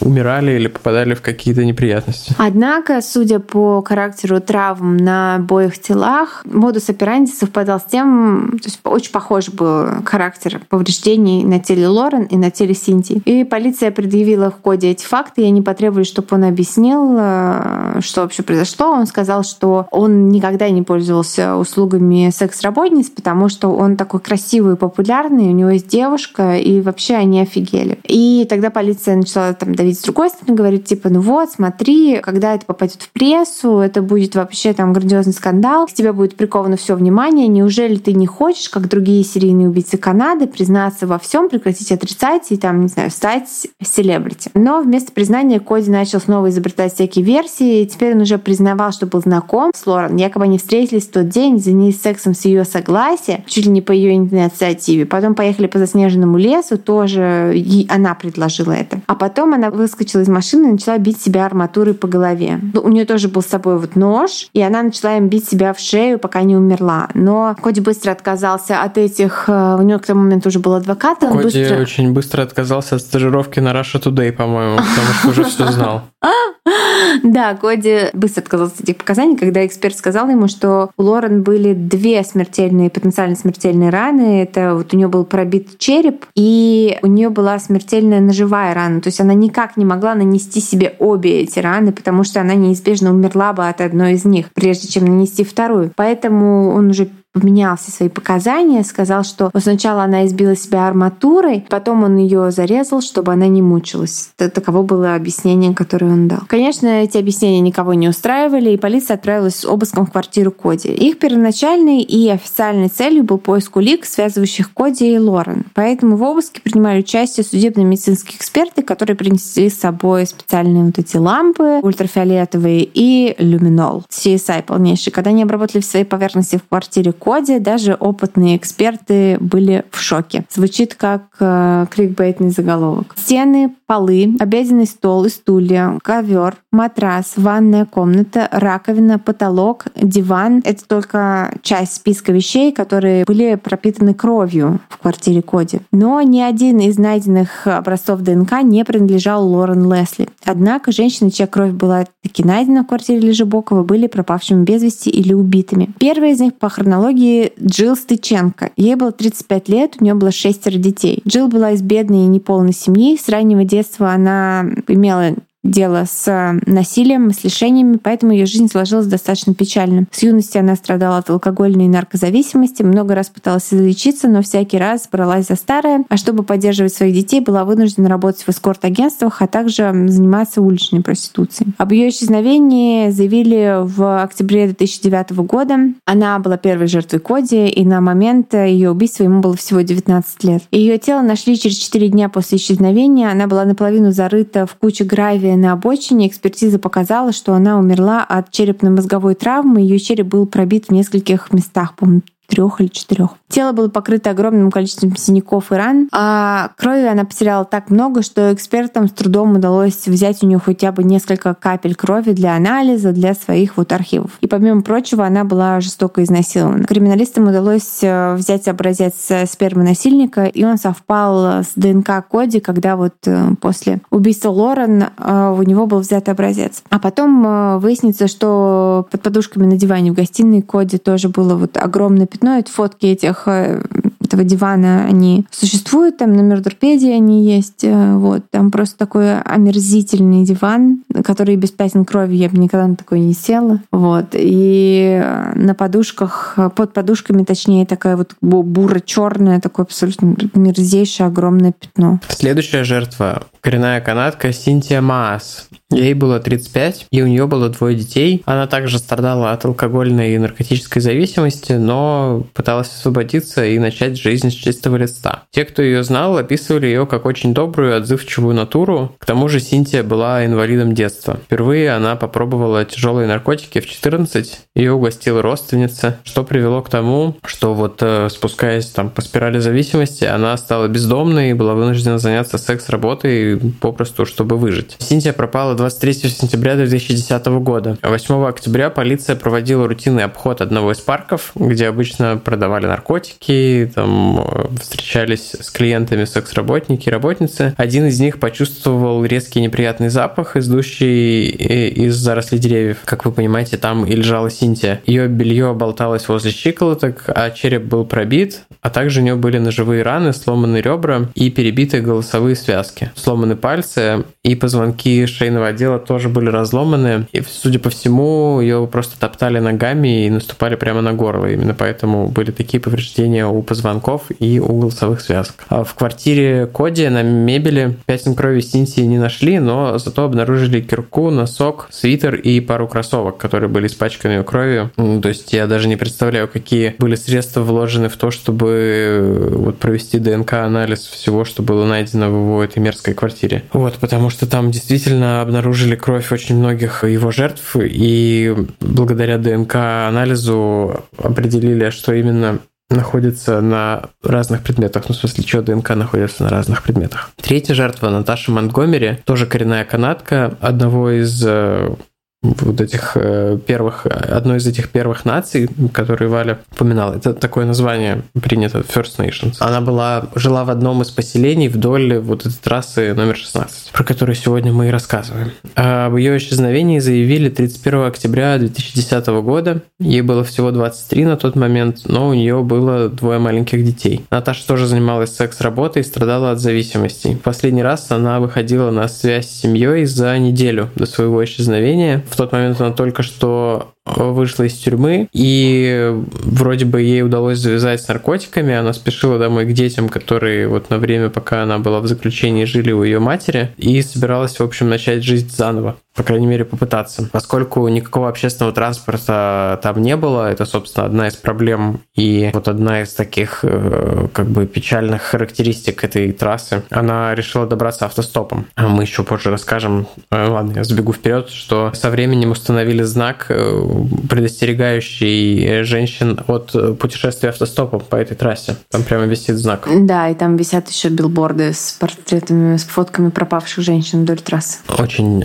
умирали или попадали в какие-то неприятности. Однако, судя по характеру травм на обоих телах, модус операнди совпадал с тем, то есть очень похож был характер повреждений на теле Лорен и на теле Синти. И полиция предъявила в ходе эти факты, и они потребовали, чтобы он объяснил, э, что вообще произошло. Он сказал, что он никогда не пользовался услугами секс секс-работниц, потому что он такой красивый и популярный, у него есть девушка, и вообще они офигели. И тогда полиция начала там давить с другой стороны, говорит, типа, ну вот, смотри, когда это попадет в прессу, это будет вообще там грандиозный скандал, с тебя будет приковано все внимание, неужели ты не хочешь, как другие серийные убийцы Канады, признаться во всем, прекратить отрицать и там, не знаю, стать селебрити. Но вместо признания Коди начал снова изобретать всякие версии, и теперь он уже признавал, что был знаком с Лорен, якобы они встретились в тот день, занялись сексом с ее согласия, чуть ли не по ее инициативе. Потом поехали по заснеженному лесу, тоже ей, она предложила это. А потом она выскочила из машины и начала бить себя арматурой по голове. Ну, у нее тоже был с собой вот нож, и она начала им бить себя в шею, пока не умерла. Но Коди быстро отказался от этих... Э, у него к тому моменту уже был адвокат. Коди быстро... очень быстро отказался от стажировки на Russia Today, по-моему, потому что уже все знал. Да, Коди быстро отказался от этих показаний, когда эксперт сказал ему, что у Лорен были две смертельные, потенциально смертельные раны. Это вот у нее был пробит череп, и у нее была смертельная ножевая рана. То есть она никак не могла нанести себе обе эти раны, потому что она неизбежно умерла бы от одной из них, прежде чем нанести вторую. Поэтому он уже поменял все свои показания, сказал, что сначала она избила себя арматурой, потом он ее зарезал, чтобы она не мучилась. Таково было объяснение, которое он дал. Конечно, эти объяснения никого не устраивали, и полиция отправилась с обыском в квартиру Коди. Их первоначальной и официальной целью был поиск улик, связывающих Коди и Лорен. Поэтому в обыске принимали участие судебно-медицинские эксперты, которые принесли с собой специальные вот эти лампы ультрафиолетовые и люминол. CSI полнейший. Когда они обработали все поверхности в квартире коде даже опытные эксперты были в шоке. Звучит как э, кликбейтный заголовок. Стены, полы, обеденный стол и стулья, ковер, матрас, ванная комната, раковина, потолок, диван — это только часть списка вещей, которые были пропитаны кровью в квартире Коди. Но ни один из найденных образцов ДНК не принадлежал Лорен Лесли. Однако женщины, чья кровь была таки найдена в квартире Лежебокова, были пропавшими без вести или убитыми. Первая из них по хронологии Джилл Стыченко. Ей было 35 лет, у нее было шестеро детей. Джилл была из бедной и неполной семьи. С раннего детства она имела дело с э, насилием, с лишениями, поэтому ее жизнь сложилась достаточно печально. С юности она страдала от алкогольной и наркозависимости, много раз пыталась излечиться, но всякий раз бралась за старое, а чтобы поддерживать своих детей, была вынуждена работать в эскорт-агентствах, а также заниматься уличной проституцией. Об ее исчезновении заявили в октябре 2009 года. Она была первой жертвой Коди, и на момент ее убийства ему было всего 19 лет. Ее тело нашли через 4 дня после исчезновения. Она была наполовину зарыта в куче гравия на обочине экспертиза показала, что она умерла от черепно-мозговой травмы. Ее череп был пробит в нескольких местах, по-моему, трех или четырех. Тело было покрыто огромным количеством синяков и ран, а крови она потеряла так много, что экспертам с трудом удалось взять у нее хотя бы несколько капель крови для анализа, для своих вот архивов. И помимо прочего, она была жестоко изнасилована. Криминалистам удалось э, взять образец спермы насильника, и он совпал с ДНК Коди, когда вот э, после убийства Лорен э, у него был взят образец. А потом выяснится, что под подушками на диване в гостиной Коди тоже было вот огромное пятно. Это фотки этих э, этого дивана, они существуют, там на Мёрдерпедии они есть, э, вот, там просто такой омерзительный диван, который без пятен крови, я бы никогда на такой не села, вот, и э, на подушках, под подушками, точнее, такая вот буро-черная, такое абсолютно мерзейшее огромное пятно. Следующая жертва — коренная канадка Синтия Маас. Ей было 35, и у нее было двое детей. Она также страдала от алкогольной и наркотической зависимости, но пыталась освободиться и начать жизнь с чистого листа. Те, кто ее знал, описывали ее как очень добрую, отзывчивую натуру. К тому же Синтия была инвалидом детства. Впервые она попробовала тяжелые наркотики в 14, ее угостила родственница, что привело к тому, что вот э, спускаясь там по спирали зависимости, она стала бездомной и была вынуждена заняться секс-работой попросту, чтобы выжить. Синтия пропала 23 сентября 2010 года. 8 октября полиция проводила рутинный обход одного из парков, где обычно продавали наркотики, там э, встречались с клиентами секс-работники и работницы. Один из них почувствовал резкий неприятный запах, идущий из зарослей деревьев. Как вы понимаете, там и лежала Синтия. Ее белье болталось возле щиколоток, а череп был пробит, а также у нее были ножевые раны, сломанные ребра и перебитые голосовые связки. Сломаны пальцы и позвонки шейного отдела тоже были разломаны. И, судя по всему, ее просто топтали ногами и наступали прямо на горло. Именно поэтому были такие повреждения у позвонка замков и у голосовых связок. А в квартире Коди на мебели пятен крови Синтии не нашли, но зато обнаружили кирку, носок, свитер и пару кроссовок, которые были испачканы кровью. То есть я даже не представляю, какие были средства вложены в то, чтобы э, вот провести ДНК-анализ всего, что было найдено в его этой мерзкой квартире. Вот, потому что там действительно обнаружили кровь очень многих его жертв, и благодаря ДНК-анализу определили, что именно находится на разных предметах, ну, в смысле, что ДНК находится на разных предметах. Третья жертва, Наташа Монтгомери, тоже коренная канадка, одного из э, вот этих э, первых, одной из этих первых наций, которые Валя упоминала. Это такое название принято First Nations. Она была, жила в одном из поселений вдоль вот этой трассы номер 16, про которую сегодня мы и рассказываем. Об ее исчезновении заявили 31 октября 2010 года. Ей было всего 23 на тот момент, но у нее было двое маленьких детей. Наташа тоже занималась секс-работой и страдала от зависимостей. Последний раз она выходила на связь с семьей за неделю до своего исчезновения в тот момент она только что вышла из тюрьмы, и вроде бы ей удалось завязать с наркотиками, она спешила домой к детям, которые вот на время, пока она была в заключении, жили у ее матери, и собиралась, в общем, начать жизнь заново по крайней мере, попытаться. Поскольку никакого общественного транспорта там не было, это, собственно, одна из проблем и вот одна из таких э, как бы печальных характеристик этой трассы. Она решила добраться автостопом. А мы еще позже расскажем, э, ладно, я сбегу вперед, что со временем установили знак, э, предостерегающий женщин от путешествия автостопом по этой трассе. Там прямо висит знак. Да, и там висят еще билборды с портретами, с фотками пропавших женщин вдоль трассы. Очень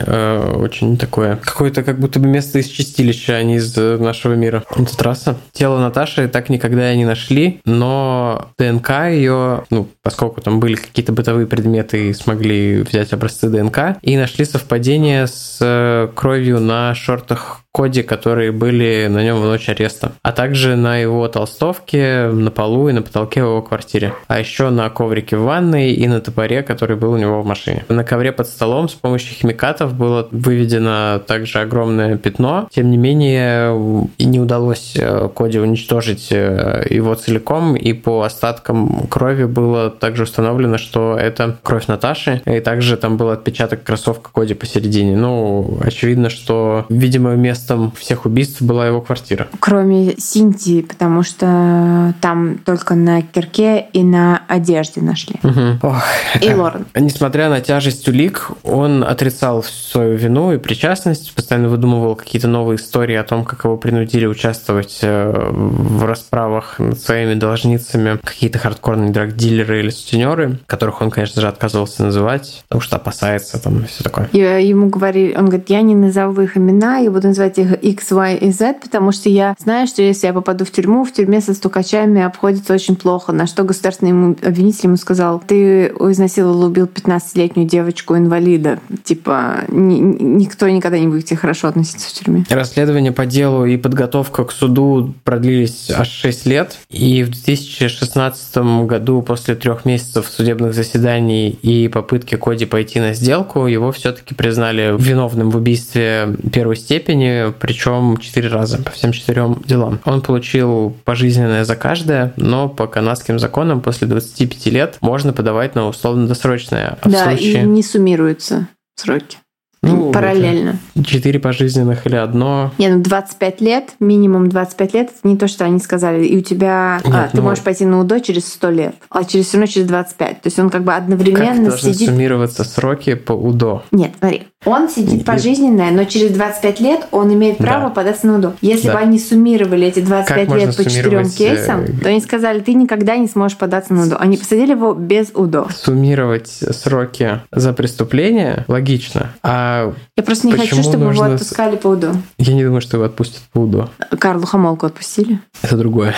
очень такое. Какое-то как будто бы место из чистилища, а не из э, нашего мира. Это трасса. Тело Наташи так никогда и не нашли, но ДНК ее, ну, поскольку там были какие-то бытовые предметы смогли взять образцы ДНК, и нашли совпадение с э, кровью на шортах коде, которые были на нем в ночь ареста, а также на его толстовке, на полу и на потолке в его квартире, а еще на коврике в ванной и на топоре, который был у него в машине. На ковре под столом с помощью химикатов было выведено также огромное пятно, тем не менее не удалось э, Коде уничтожить э, его целиком, и по остаткам крови было также установлено, что это кровь Наташи, и также там был отпечаток кроссовка Коди посередине. Ну, очевидно, что, видимо, место местом всех убийств была его квартира. Кроме Синтии, потому что там только на кирке и на одежде нашли. Угу. Ох, и это... Лорен. Несмотря на тяжесть улик, он отрицал свою вину и причастность, постоянно выдумывал какие-то новые истории о том, как его принудили участвовать э, в расправах над своими должницами, какие-то хардкорные драгдилеры или сутенеры, которых он, конечно же, отказывался называть, потому что опасается там и все такое. Я ему говорили, он говорит, я не назову их имена, я буду называть этих X, Y и Z, потому что я знаю, что если я попаду в тюрьму, в тюрьме со стукачами обходится очень плохо. На что государственный обвинитель ему сказал, ты изнасиловал, убил 15-летнюю девочку-инвалида. Типа, ни, никто никогда не будет тебе хорошо относиться в тюрьме. Расследование по делу и подготовка к суду продлились аж 6 лет. И в 2016 году, после трех месяцев судебных заседаний и попытки Коди пойти на сделку, его все-таки признали виновным в убийстве первой степени причем четыре раза по всем четырем делам. Он получил пожизненное за каждое, но по канадским законам после 25 лет можно подавать на условно-досрочное. А да, случае... и не суммируются сроки. Ну, параллельно. Четыре пожизненных или одно? Не, ну 25 лет, минимум 25 лет, это не то, что они сказали. И у тебя... Нет, а, ну... Ты можешь пойти на УДО через 100 лет, а через все равно через 25. То есть он как бы одновременно как сидит... суммироваться сроки по УДО? Нет, смотри. Он сидит пожизненное, но через 25 лет он имеет право да. податься на УДО. Если да. бы они суммировали эти 25 как лет по четырем кейсам, э, то они сказали, ты никогда не сможешь податься на УДО. Они посадили его без УДО. Суммировать сроки за преступление логично. А Я просто не хочу, чтобы нужно... его отпускали по УДО. Я не думаю, что его отпустят по УДО. Карлу Хамолку отпустили? Это другое.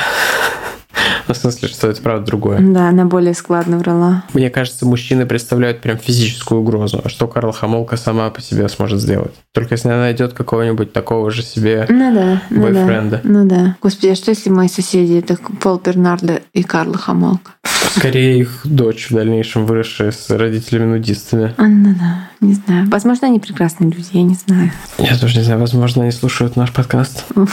Ну, в смысле, что это правда другое. Да, она более складно врала. Мне кажется, мужчины представляют прям физическую угрозу. А что Карл Хамолка сама по себе сможет сделать? Только если она найдет какого-нибудь такого же себе ну, да, бойфренда. Ну да. Ну да. Господи, а что если мои соседи это Пол Бернардо и Карл Хамолка? Скорее их дочь в дальнейшем выросшая с родителями-нудистами. А, ну да, не знаю. Возможно, они прекрасные люди, я не знаю. Я тоже не знаю, возможно, они слушают наш подкаст. Вот,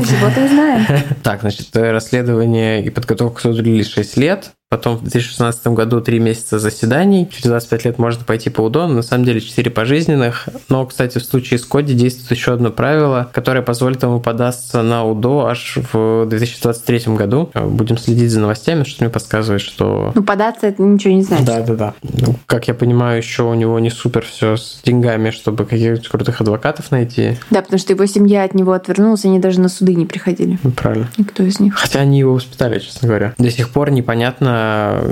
и чего-то узнаем. Так, значит, расследование и подготовка к суду длились 6 лет. Потом в 2016 году 3 месяца заседаний. Через 25 лет можно пойти по УДО. На самом деле 4 пожизненных. Но, кстати, в случае с Коди действует еще одно правило, которое позволит ему податься на УДО аж в 2023 году. Будем следить за новостями, что мне подсказывает, что... Ну, податься это ничего не значит. Да, да, да. Ну, как я понимаю, еще у него не супер все с деньгами, чтобы каких-то крутых адвокатов найти. Да, потому что его семья от него отвернулась, они даже на суды не приходили. Ну, Правильно. Никто из них. Хотя они его воспитали, честно говоря. До сих пор непонятно,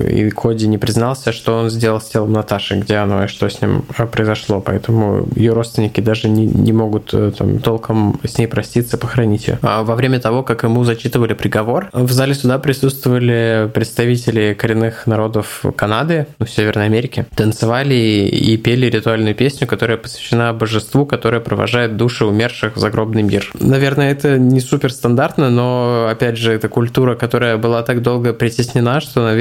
и Коди не признался, что он сделал с телом Наташи, где оно и что с ним э, произошло. Поэтому ее родственники даже не, не могут э, там, толком с ней проститься, похоронить ее. А во время того, как ему зачитывали приговор, в зале суда присутствовали представители коренных народов Канады, ну, Северной Америки, танцевали и пели ритуальную песню, которая посвящена божеству, которое провожает души умерших в загробный мир. Наверное, это не супер стандартно, но, опять же, это культура, которая была так долго притеснена, что, наверное,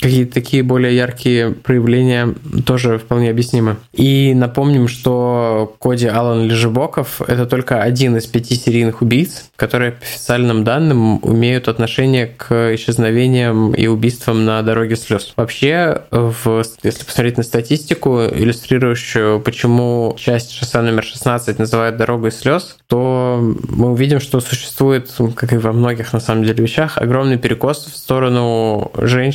какие-то такие более яркие проявления тоже вполне объяснимы. И напомним, что Коди Алан Лежебоков — это только один из пяти серийных убийц, которые по официальным данным имеют отношение к исчезновениям и убийствам на дороге слез. Вообще, в, если посмотреть на статистику, иллюстрирующую, почему часть шоссе номер 16 называют дорогой слез, то мы увидим, что существует, как и во многих на самом деле вещах, огромный перекос в сторону женщин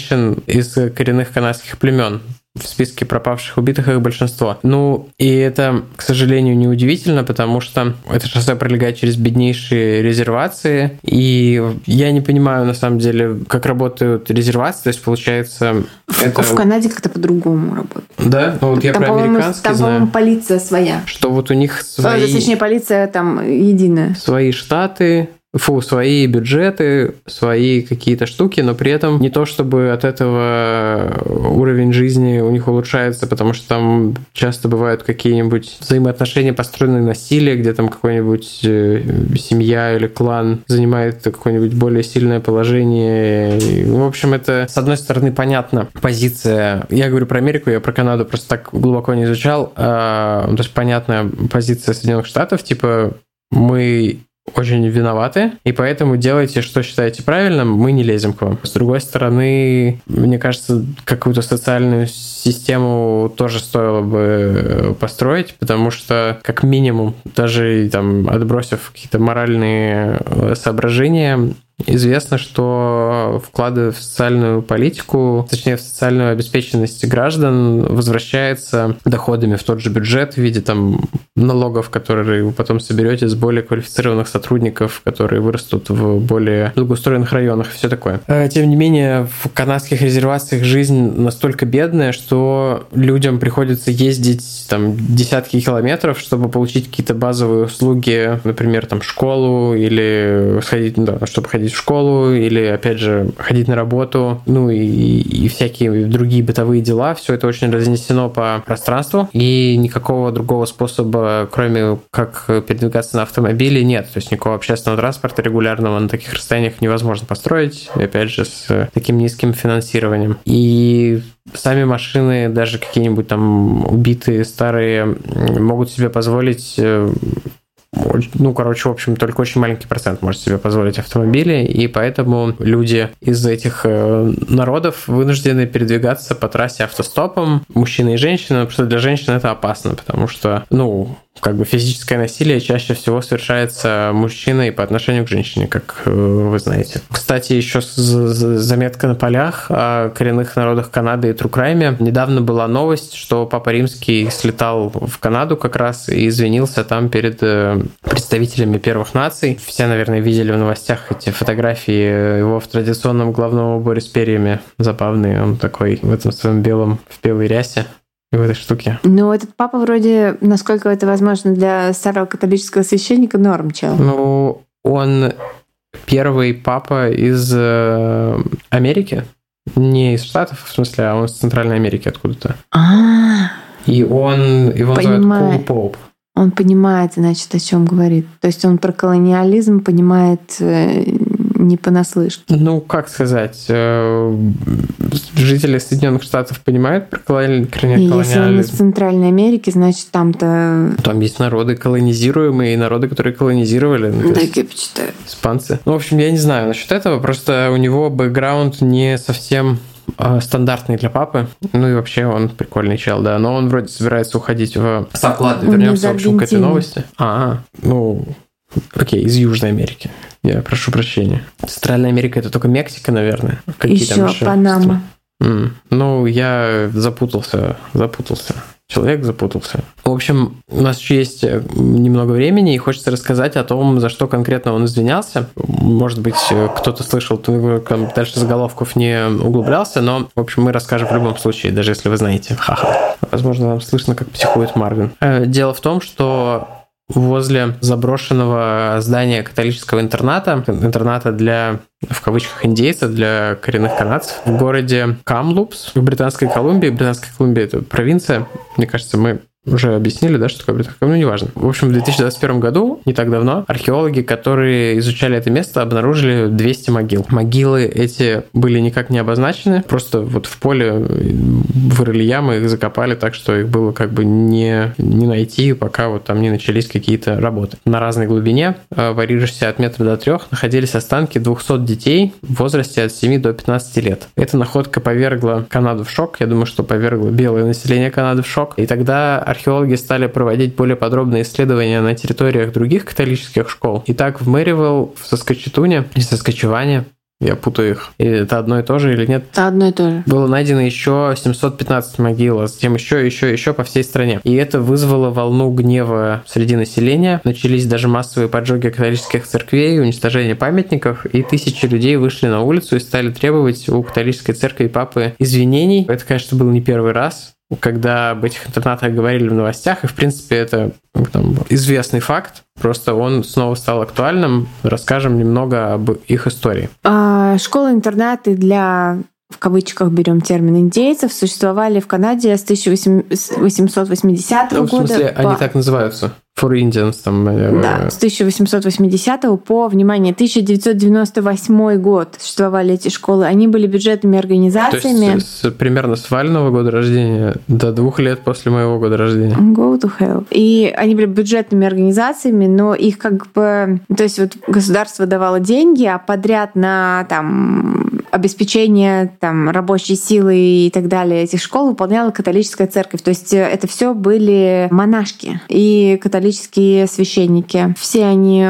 из коренных канадских племен в списке пропавших убитых их большинство. Ну, и это, к сожалению, неудивительно, потому что это шоссе пролегает через беднейшие резервации, и я не понимаю, на самом деле, как работают резервации, то есть, получается... В, это... в Канаде как-то по-другому работает. Да? Ну, вот я там, про американский там, по-моему, полиция своя. что вот у них Свои... свои, Точнее, полиция там единая. свои штаты, фу, свои бюджеты, свои какие-то штуки, но при этом не то, чтобы от этого уровень жизни у них улучшается, потому что там часто бывают какие-нибудь взаимоотношения, построенные на силе, где там какой-нибудь э, семья или клан занимает какое-нибудь более сильное положение. И, в общем, это, с одной стороны, понятна позиция. Я говорю про Америку, я про Канаду просто так глубоко не изучал. А, то есть понятная позиция Соединенных Штатов, типа мы очень виноваты, и поэтому делайте, что считаете правильным, мы не лезем к вам. С другой стороны, мне кажется, какую-то социальную систему тоже стоило бы построить, потому что, как минимум, даже там отбросив какие-то моральные соображения, Известно, что вклады в социальную политику, точнее в социальную обеспеченность граждан возвращается доходами в тот же бюджет в виде там налогов, которые вы потом соберете с более квалифицированных сотрудников, которые вырастут в более благоустроенных районах и все такое. Э, тем не менее, в канадских резервациях жизнь настолько бедная, что людям приходится ездить там десятки километров, чтобы получить какие-то базовые услуги, например, там школу или сходить, да, чтобы ходить в школу или, опять же, ходить на работу, ну и, и всякие другие бытовые дела. Все это очень разнесено по пространству, и никакого другого способа, кроме как передвигаться на автомобиле, нет. То есть никакого общественного транспорта регулярного на таких расстояниях невозможно построить, опять же, с таким низким финансированием. И сами машины, даже какие-нибудь там убитые старые, могут себе позволить э, ну, короче, в общем, только очень маленький процент может себе позволить автомобили, и поэтому люди из этих э, народов вынуждены передвигаться по трассе автостопом, мужчины и женщины, потому что для женщин это опасно, потому что, ну, как бы физическое насилие чаще всего совершается мужчиной по отношению к женщине, как э, вы знаете. Кстати, еще заметка на полях о коренных народах Канады и Трукрайме. Недавно была новость, что Папа Римский слетал в Канаду как раз и извинился там перед э, представителями первых наций. Все, наверное, видели в новостях эти фотографии его в традиционном головном уборе с перьями. Забавный он такой в этом своем белом, в белой рясе в этой штуке. Ну, этот папа вроде, насколько это возможно для старого католического священника, норм чел. Ну, он первый папа из э, Америки, не из Штатов, в смысле, а он из Центральной Америки откуда-то. А, И он, его называют. Cool Pope. он понимает, значит, о чем говорит. То есть он про колониализм понимает э, не понаслышке. Ну, как сказать, э, жители Соединенных Штатов понимают про колониализм? Если он из Центральной Америки, значит, там-то... Там есть народы колонизируемые и народы, которые колонизировали. Ну, так я почитаю. Испанцы. Ну, в общем, я не знаю насчет этого, просто у него бэкграунд не совсем а, стандартный для папы. Ну и вообще он прикольный чел, да. Но он вроде собирается уходить в соклад. Вернемся, в общем, к этой новости. А, ну, окей, из Южной Америки. Я прошу прощения. Центральная Америка это только Мексика, наверное. Какие еще, там еще Панама. Mm. Ну, я запутался, запутался человек запутался. В общем, у нас еще есть э, немного времени, и хочется рассказать о том, за что конкретно он извинялся. Может быть, э, кто-то слышал, дальше заголовков не углублялся, но, в общем, мы расскажем в любом случае, даже если вы знаете. Ха-ха. Возможно, вам слышно, как психует Марвин. Э, дело в том, что возле заброшенного здания католического интерната, интерната для, в кавычках, индейцев, для коренных канадцев, в городе Камлупс в Британской Колумбии. Британская Колумбия – это провинция. Мне кажется, мы уже объяснили, да, что такое Британская ну, неважно. В общем, в 2021 году, не так давно, археологи, которые изучали это место, обнаружили 200 могил. Могилы эти были никак не обозначены, просто вот в поле вырыли ямы, их закопали так, что их было как бы не, не найти, пока вот там не начались какие-то работы. На разной глубине, э, варьирующейся от метра до трех, находились останки 200 детей в возрасте от 7 до 15 лет. Эта находка повергла Канаду в шок, я думаю, что повергла белое население Канады в шок, и тогда археологи стали проводить более подробные исследования на территориях других католических школ. Итак, в Мэривилл, в Соскочетуне и Соскочеване я путаю их. И это одно и то же или нет? Это одно и то же. Было найдено еще 715 могил, а затем еще, еще, еще по всей стране. И это вызвало волну гнева среди населения. Начались даже массовые поджоги католических церквей, уничтожение памятников, и тысячи людей вышли на улицу и стали требовать у католической церкви и папы извинений. Это, конечно, был не первый раз когда об этих интернатах говорили в новостях, и, в принципе, это там, известный факт, просто он снова стал актуальным. Расскажем немного об их истории. А, школы-интернаты для в кавычках берем термин индейцев, существовали в Канаде с 1880 ну, года. В смысле, по... они так называются? For Indians там. Да, с 1880 по, внимание, 1998 год существовали эти школы. Они были бюджетными организациями. То есть с, примерно с Вального года рождения до двух лет после моего года рождения. Go to hell. И они были бюджетными организациями, но их как бы... То есть вот государство давало деньги, а подряд на там обеспечение там, рабочей силы и так далее этих школ выполняла католическая церковь. То есть это все были монашки и католические священники. Все они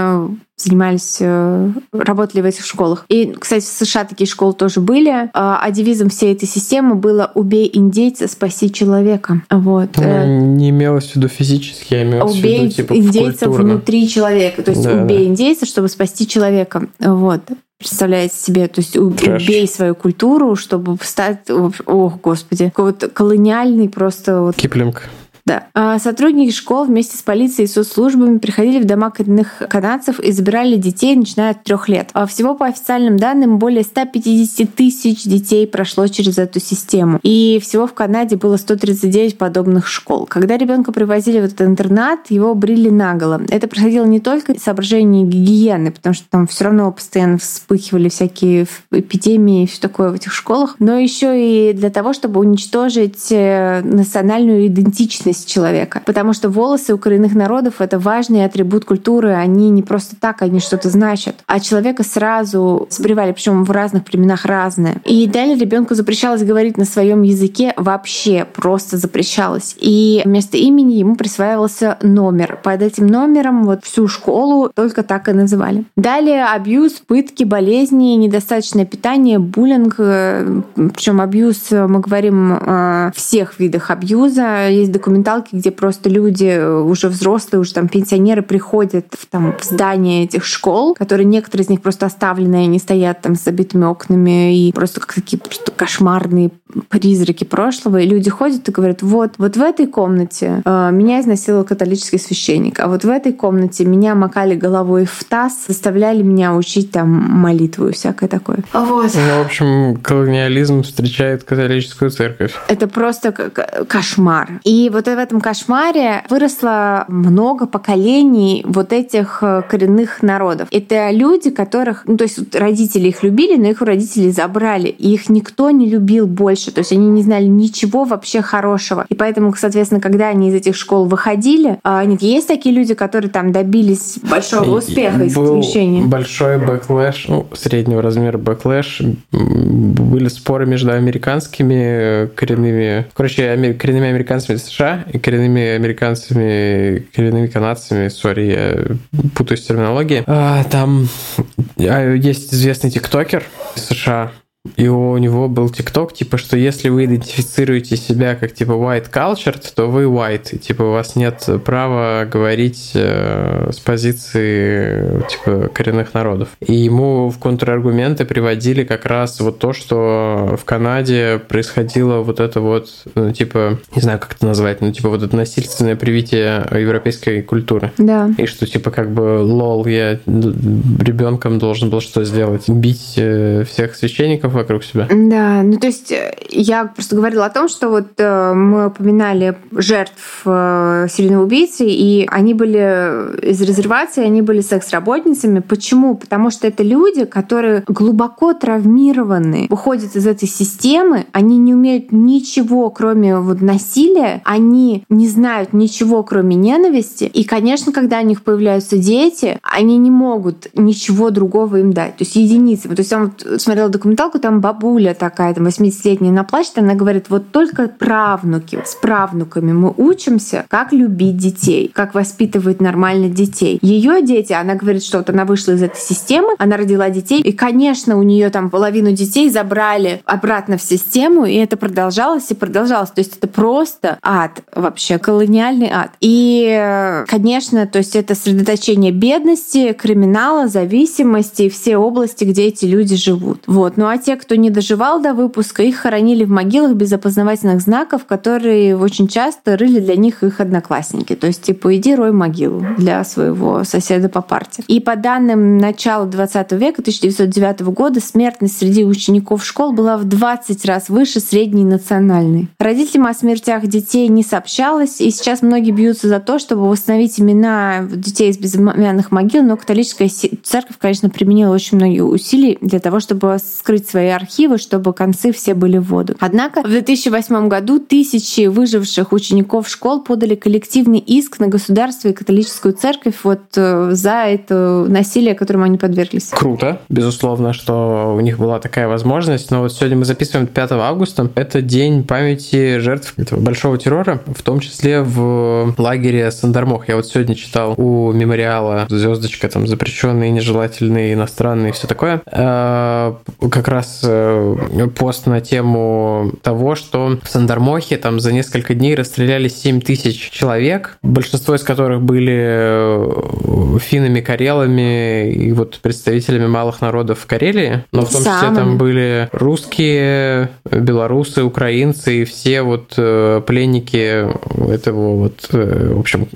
занимались, э, работали в этих школах. И, кстати, в США такие школы тоже были. А, а девизом всей этой системы было «Убей индейца, спаси человека». Вот. Ну, не имелось в виду физически, а имелось убей в виду типа индейца внутри человека. То есть да, убей да. индейца, чтобы спасти человека. Вот представляете себе, то есть Трэш. убей свою культуру, чтобы стать, ох, господи, какой-то колониальный просто вот. Киплинг. Да. А сотрудники школ вместе с полицией и соцслужбами приходили в дома коренных канадцев и забирали детей, начиная от трех лет. А всего по официальным данным более 150 тысяч детей прошло через эту систему. И всего в Канаде было 139 подобных школ. Когда ребенка привозили в этот интернат, его брили наголо. Это происходило не только из соображений гигиены, потому что там все равно постоянно вспыхивали всякие эпидемии и все такое в этих школах, но еще и для того, чтобы уничтожить э, национальную идентичность личность человека. Потому что волосы у коренных народов — это важный атрибут культуры. Они не просто так, они что-то значат. А человека сразу сбривали, причем в разных племенах разное. И далее ребенку запрещалось говорить на своем языке вообще, просто запрещалось. И вместо имени ему присваивался номер. Под этим номером вот всю школу только так и называли. Далее абьюз, пытки, болезни, недостаточное питание, буллинг. Причем абьюз, мы говорим о всех видах абьюза. Есть документ документалки, где просто люди э, уже взрослые, уже там пенсионеры приходят в, там, в здание этих школ, которые некоторые из них просто оставлены, они стоят там с забитыми окнами и просто как такие просто кошмарные призраки прошлого, и люди ходят и говорят, вот, вот в этой комнате э, меня изнасиловал католический священник, а вот в этой комнате меня макали головой в таз, заставляли меня учить там молитву и всякое такое. Вот. Ну, в общем, колониализм встречает католическую церковь. Это просто кошмар. И вот в этом кошмаре выросло много поколений вот этих э, коренных народов. Это люди, которых, ну, то есть родители их любили, но их у родителей забрали, и их никто не любил больше, то есть они не знали ничего вообще хорошего. И поэтому, соответственно, когда они из этих школ выходили, а, нет, есть такие люди, которые там добились большого успеха исключения. Большой backlash, ну, среднего размера backlash. Были споры между американскими коренными, короче, коренными американцами США коренными американцами, коренными канадцами, sorry, я путаюсь в терминологии. А, там а, есть известный тиктокер США, и у него был ТикТок, типа, что если вы идентифицируете себя как, типа, white culture, то вы white. И, типа, у вас нет права говорить э, с позиции, типа, коренных народов. И ему в контраргументы приводили как раз вот то, что в Канаде происходило вот это вот, ну, типа, не знаю, как это назвать, ну, типа, вот это насильственное привитие европейской культуры. Да. И что, типа, как бы, лол, я ребенком должен был что сделать? Убить э, всех священников вокруг себя. Да, ну то есть э, я просто говорила о том, что вот э, мы упоминали жертв э, серийного убийцы, и они были из резервации, они были секс-работницами. Почему? Потому что это люди, которые глубоко травмированы, выходят из этой системы, они не умеют ничего, кроме вот насилия, они не знают ничего, кроме ненависти. И, конечно, когда у них появляются дети, они не могут ничего другого им дать. То есть единицы. То есть я вот смотрела документалку, там бабуля такая, там 80-летняя на плачет, она говорит, вот только правнуки, с правнуками мы учимся, как любить детей, как воспитывать нормально детей. Ее дети, она говорит, что вот она вышла из этой системы, она родила детей, и, конечно, у нее там половину детей забрали обратно в систему, и это продолжалось и продолжалось. То есть это просто ад вообще, колониальный ад. И, конечно, то есть это сосредоточение бедности, криминала, зависимости, все области, где эти люди живут. Вот. Ну а те, те, кто не доживал до выпуска, их хоронили в могилах без опознавательных знаков, которые очень часто рыли для них их одноклассники. То есть, типа, иди рой могилу для своего соседа по парте. И по данным начала 20 века, 1909 года, смертность среди учеников школ была в 20 раз выше средней национальной. Родителям о смертях детей не сообщалось, и сейчас многие бьются за то, чтобы восстановить имена детей из безымянных могил, но католическая церковь, конечно, применила очень многие усилий для того, чтобы скрыть свои свои архивы, чтобы концы все были в воду. Однако в 2008 году тысячи выживших учеников школ подали коллективный иск на государство и католическую церковь вот э, за это насилие, которому они подверглись. Круто, безусловно, что у них была такая возможность. Но вот сегодня мы записываем 5 августа. Это день памяти жертв этого большого террора, в том числе в лагере Сандармох. Я вот сегодня читал у мемориала звездочка там запрещенные, нежелательные, иностранные, все такое. Э, как раз Э, пост на тему того, что в Сандармохе там за несколько дней расстреляли 7 тысяч человек, большинство из которых были э, финами, карелами и вот представителями малых народов в Карелии, но в том числе там были русские, белорусы, украинцы и все вот э, пленники этого вот, в общем,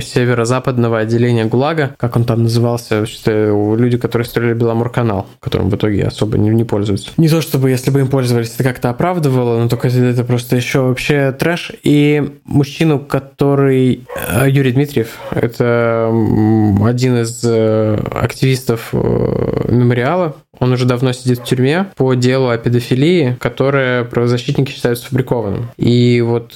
северо-западного отделения ГУЛАГа, как он там назывался, люди, которые строили Беломорканал, которым в итоге особо не, не пользовались пользуются. Не то чтобы, если бы им пользовались, это как-то оправдывало, но только это просто еще вообще трэш. И мужчину, который... Э, Юрий Дмитриев, это один из э, активистов э, мемориала, он уже давно сидит в тюрьме по делу о педофилии, которое правозащитники считают сфабрикованным. И вот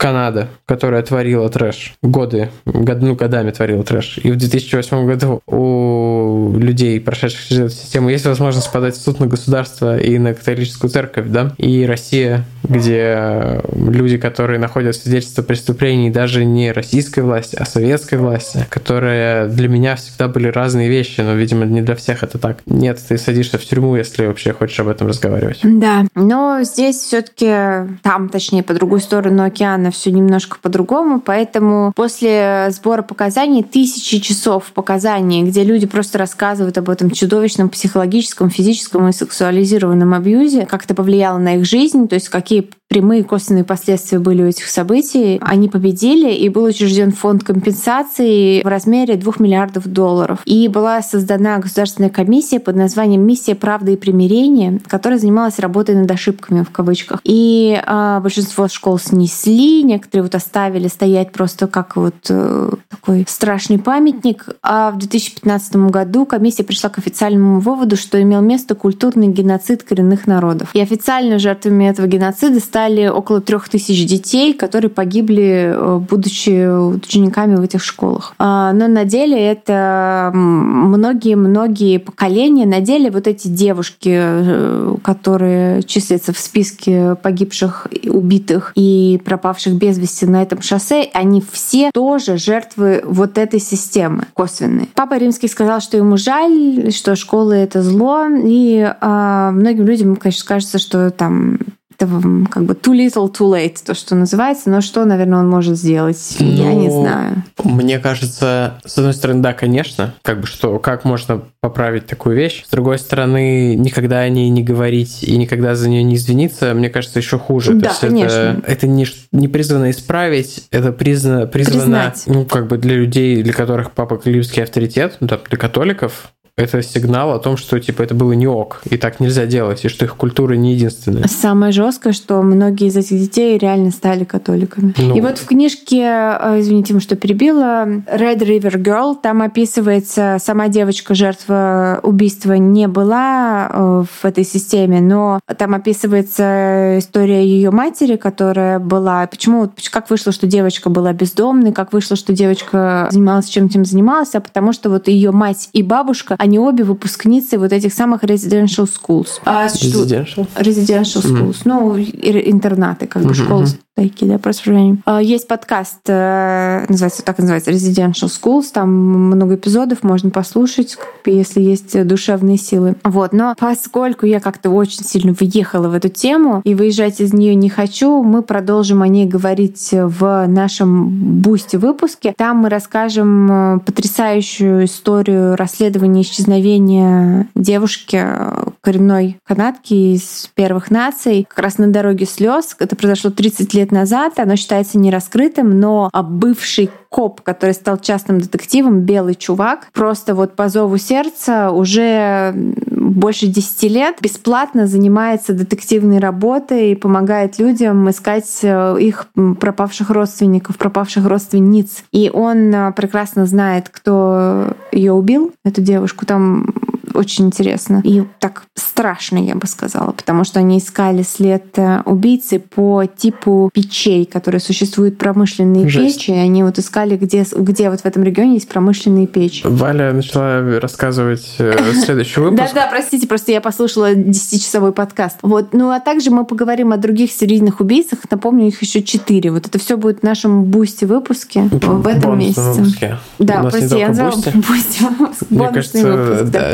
Канада, которая творила трэш, годы, год, ну, годами творила трэш. И в 2008 году у людей, прошедших через эту систему, есть возможность подать в суд на государство и на католическую церковь, да, и Россия, где люди, которые находят свидетельство преступлений даже не российской власти, а советской власти, которые для меня всегда были разные вещи, но, видимо, не для всех это так. Нет, ты садишься в тюрьму, если вообще хочешь об этом разговаривать. Да, но здесь все-таки там, точнее, по другую сторону океана все немножко по-другому, поэтому после сбора показаний, тысячи часов показаний, где люди просто рассказывают об этом чудовищном психологическом, физическом и сексуализированном абьюзе, как это повлияло на их жизнь, то есть какие прямые косвенные последствия были у этих событий. Они победили, и был учрежден фонд компенсации в размере 2 миллиардов долларов. И была создана государственная комиссия под названием «Миссия правды и примирения», которая занималась работой над ошибками в кавычках. И а, большинство школ снесли, некоторые вот оставили стоять просто как вот э, такой страшный памятник. А в 2015 году комиссия пришла к официальному выводу, что имел место культурный геноцид коренных народов. И официально жертвами этого геноцида стали около трех тысяч детей, которые погибли, э, будучи учениками в этих школах. А, но на деле это многие-многие поколения. На деле вот эти девушки, э, которые числятся в списке погибших, убитых и пропавших без вести на этом шоссе, они все тоже жертвы вот этой системы косвенной. Папа Римский сказал, что ему жаль, что школы — это зло, и а, многим людям, конечно, кажется, что там это как бы too little, too late, то, что называется. Но что, наверное, он может сделать? Ну, Я не ну, знаю. Мне кажется, с одной стороны, да, конечно, как бы что, как можно поправить такую вещь. С другой стороны, никогда о ней не говорить и никогда за нее не извиниться, мне кажется, еще хуже. Да, То конечно. Это, это не, не призвано исправить, это призвано, призвано Признать. ну, как бы для людей, для которых папа Климский авторитет, ну, да, для католиков, это сигнал о том, что типа это было не ок, и так нельзя делать, и что их культура не единственная. Самое жесткое, что многие из этих детей реально стали католиками. Ну... И вот в книжке, э, извините, что перебила, Red River Girl, там описывается сама девочка, жертва убийства, не была э, в этой системе, но там описывается история ее матери, которая была. Почему, как вышло, что девочка была бездомной, как вышло, что девочка занималась чем-то занималась, а потому что вот ее мать и бабушка, они обе выпускницы вот этих самых residential schools. А, residential? Residential schools. Mm. Ну, интернаты, как бы, mm-hmm. школы стайки, да, просто а, Есть подкаст, э, называется, так называется, Residential Schools, там много эпизодов, можно послушать, если есть душевные силы. Вот, но поскольку я как-то очень сильно въехала в эту тему и выезжать из нее не хочу, мы продолжим о ней говорить в нашем бусте выпуске. Там мы расскажем э, потрясающую историю расследования исчезновения девушки, э, коренной канадки из первых наций, как раз на дороге слез. Это произошло 30 лет назад. Оно считается нераскрытым, но бывший коп, который стал частным детективом, белый чувак, просто вот по зову сердца уже больше 10 лет бесплатно занимается детективной работой и помогает людям искать э, их пропавших родственников, пропавших родственниц. И он э, прекрасно знает, кто ее убил, эту девушку. Там очень интересно. И так страшно, я бы сказала, потому что они искали след э, убийцы по типу печей, которые существуют промышленные Жесть. печи. И они вот искали, где, где вот в этом регионе есть промышленные печи. Валя начала рассказывать э, следующий выпуск. Да-да, простите, просто я послушала 10-часовой подкаст. Вот. Ну а также мы поговорим о других серийных убийцах. Напомню, их еще четыре. Вот это все будет в нашем Boosty выпуске в этом месяце. Да, прости, я назвала Boosty. Мне кажется, да,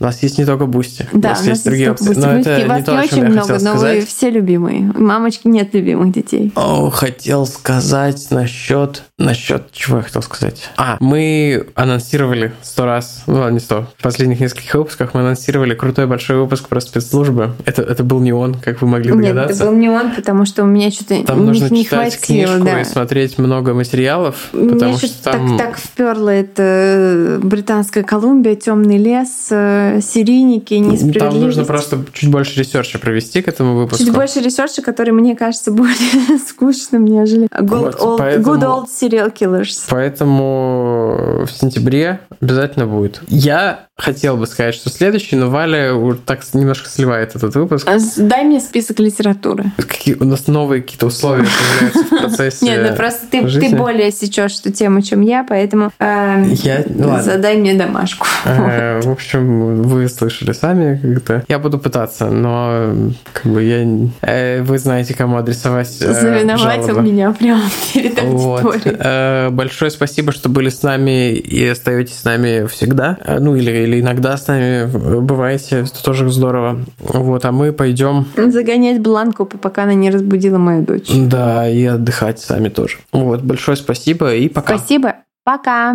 у нас есть не только Boosty. Да, у нас, у нас есть другие опции. Но это вас не, то, не очень много, но вы все любимые. Мамочки нет любимых детей. О, хотел сказать насчет... Насчет чего я хотел сказать? А, мы анонсировали сто раз, ну ладно, не сто, в последних нескольких выпусках мы анонсировали крутой большой выпуск про спецслужбы. Это, это был не он, как вы могли догадаться. Нет, это был не он, потому что у меня что-то Там нужно не читать хватило, книжку да. и смотреть много материалов, потому что там... так, так во-первых, это Британская Колумбия, темный лес, э, серийники, несправедливость. Там нужно просто чуть больше research а провести к этому выпуску. Чуть больше research а, который, мне кажется, более скучным, нежели good, вот, old, поэтому, good old serial killers. Поэтому в сентябре обязательно будет. Я хотел бы сказать, что следующий, но Валя так немножко сливает этот выпуск. А дай мне список литературы. Какие у нас новые какие-то условия появляются в процессе Нет, ну просто ты, ты более сечешь эту тему, чем я, поэтому э, я, ну, задай мне домашку. Э, в общем, вы слышали сами как-то. Я буду пытаться, но как бы я... Э, вы знаете, кому адресовать э, Завиновать у меня прямо перед аудиторией. Вот. Большое спасибо, что были с нами и остаетесь с нами всегда. Ну, или или иногда с нами бываете, это тоже здорово. Вот, а мы пойдем... Загонять бланку, пока она не разбудила мою дочь. Да, и отдыхать сами тоже. Вот, большое спасибо и пока. Спасибо, пока.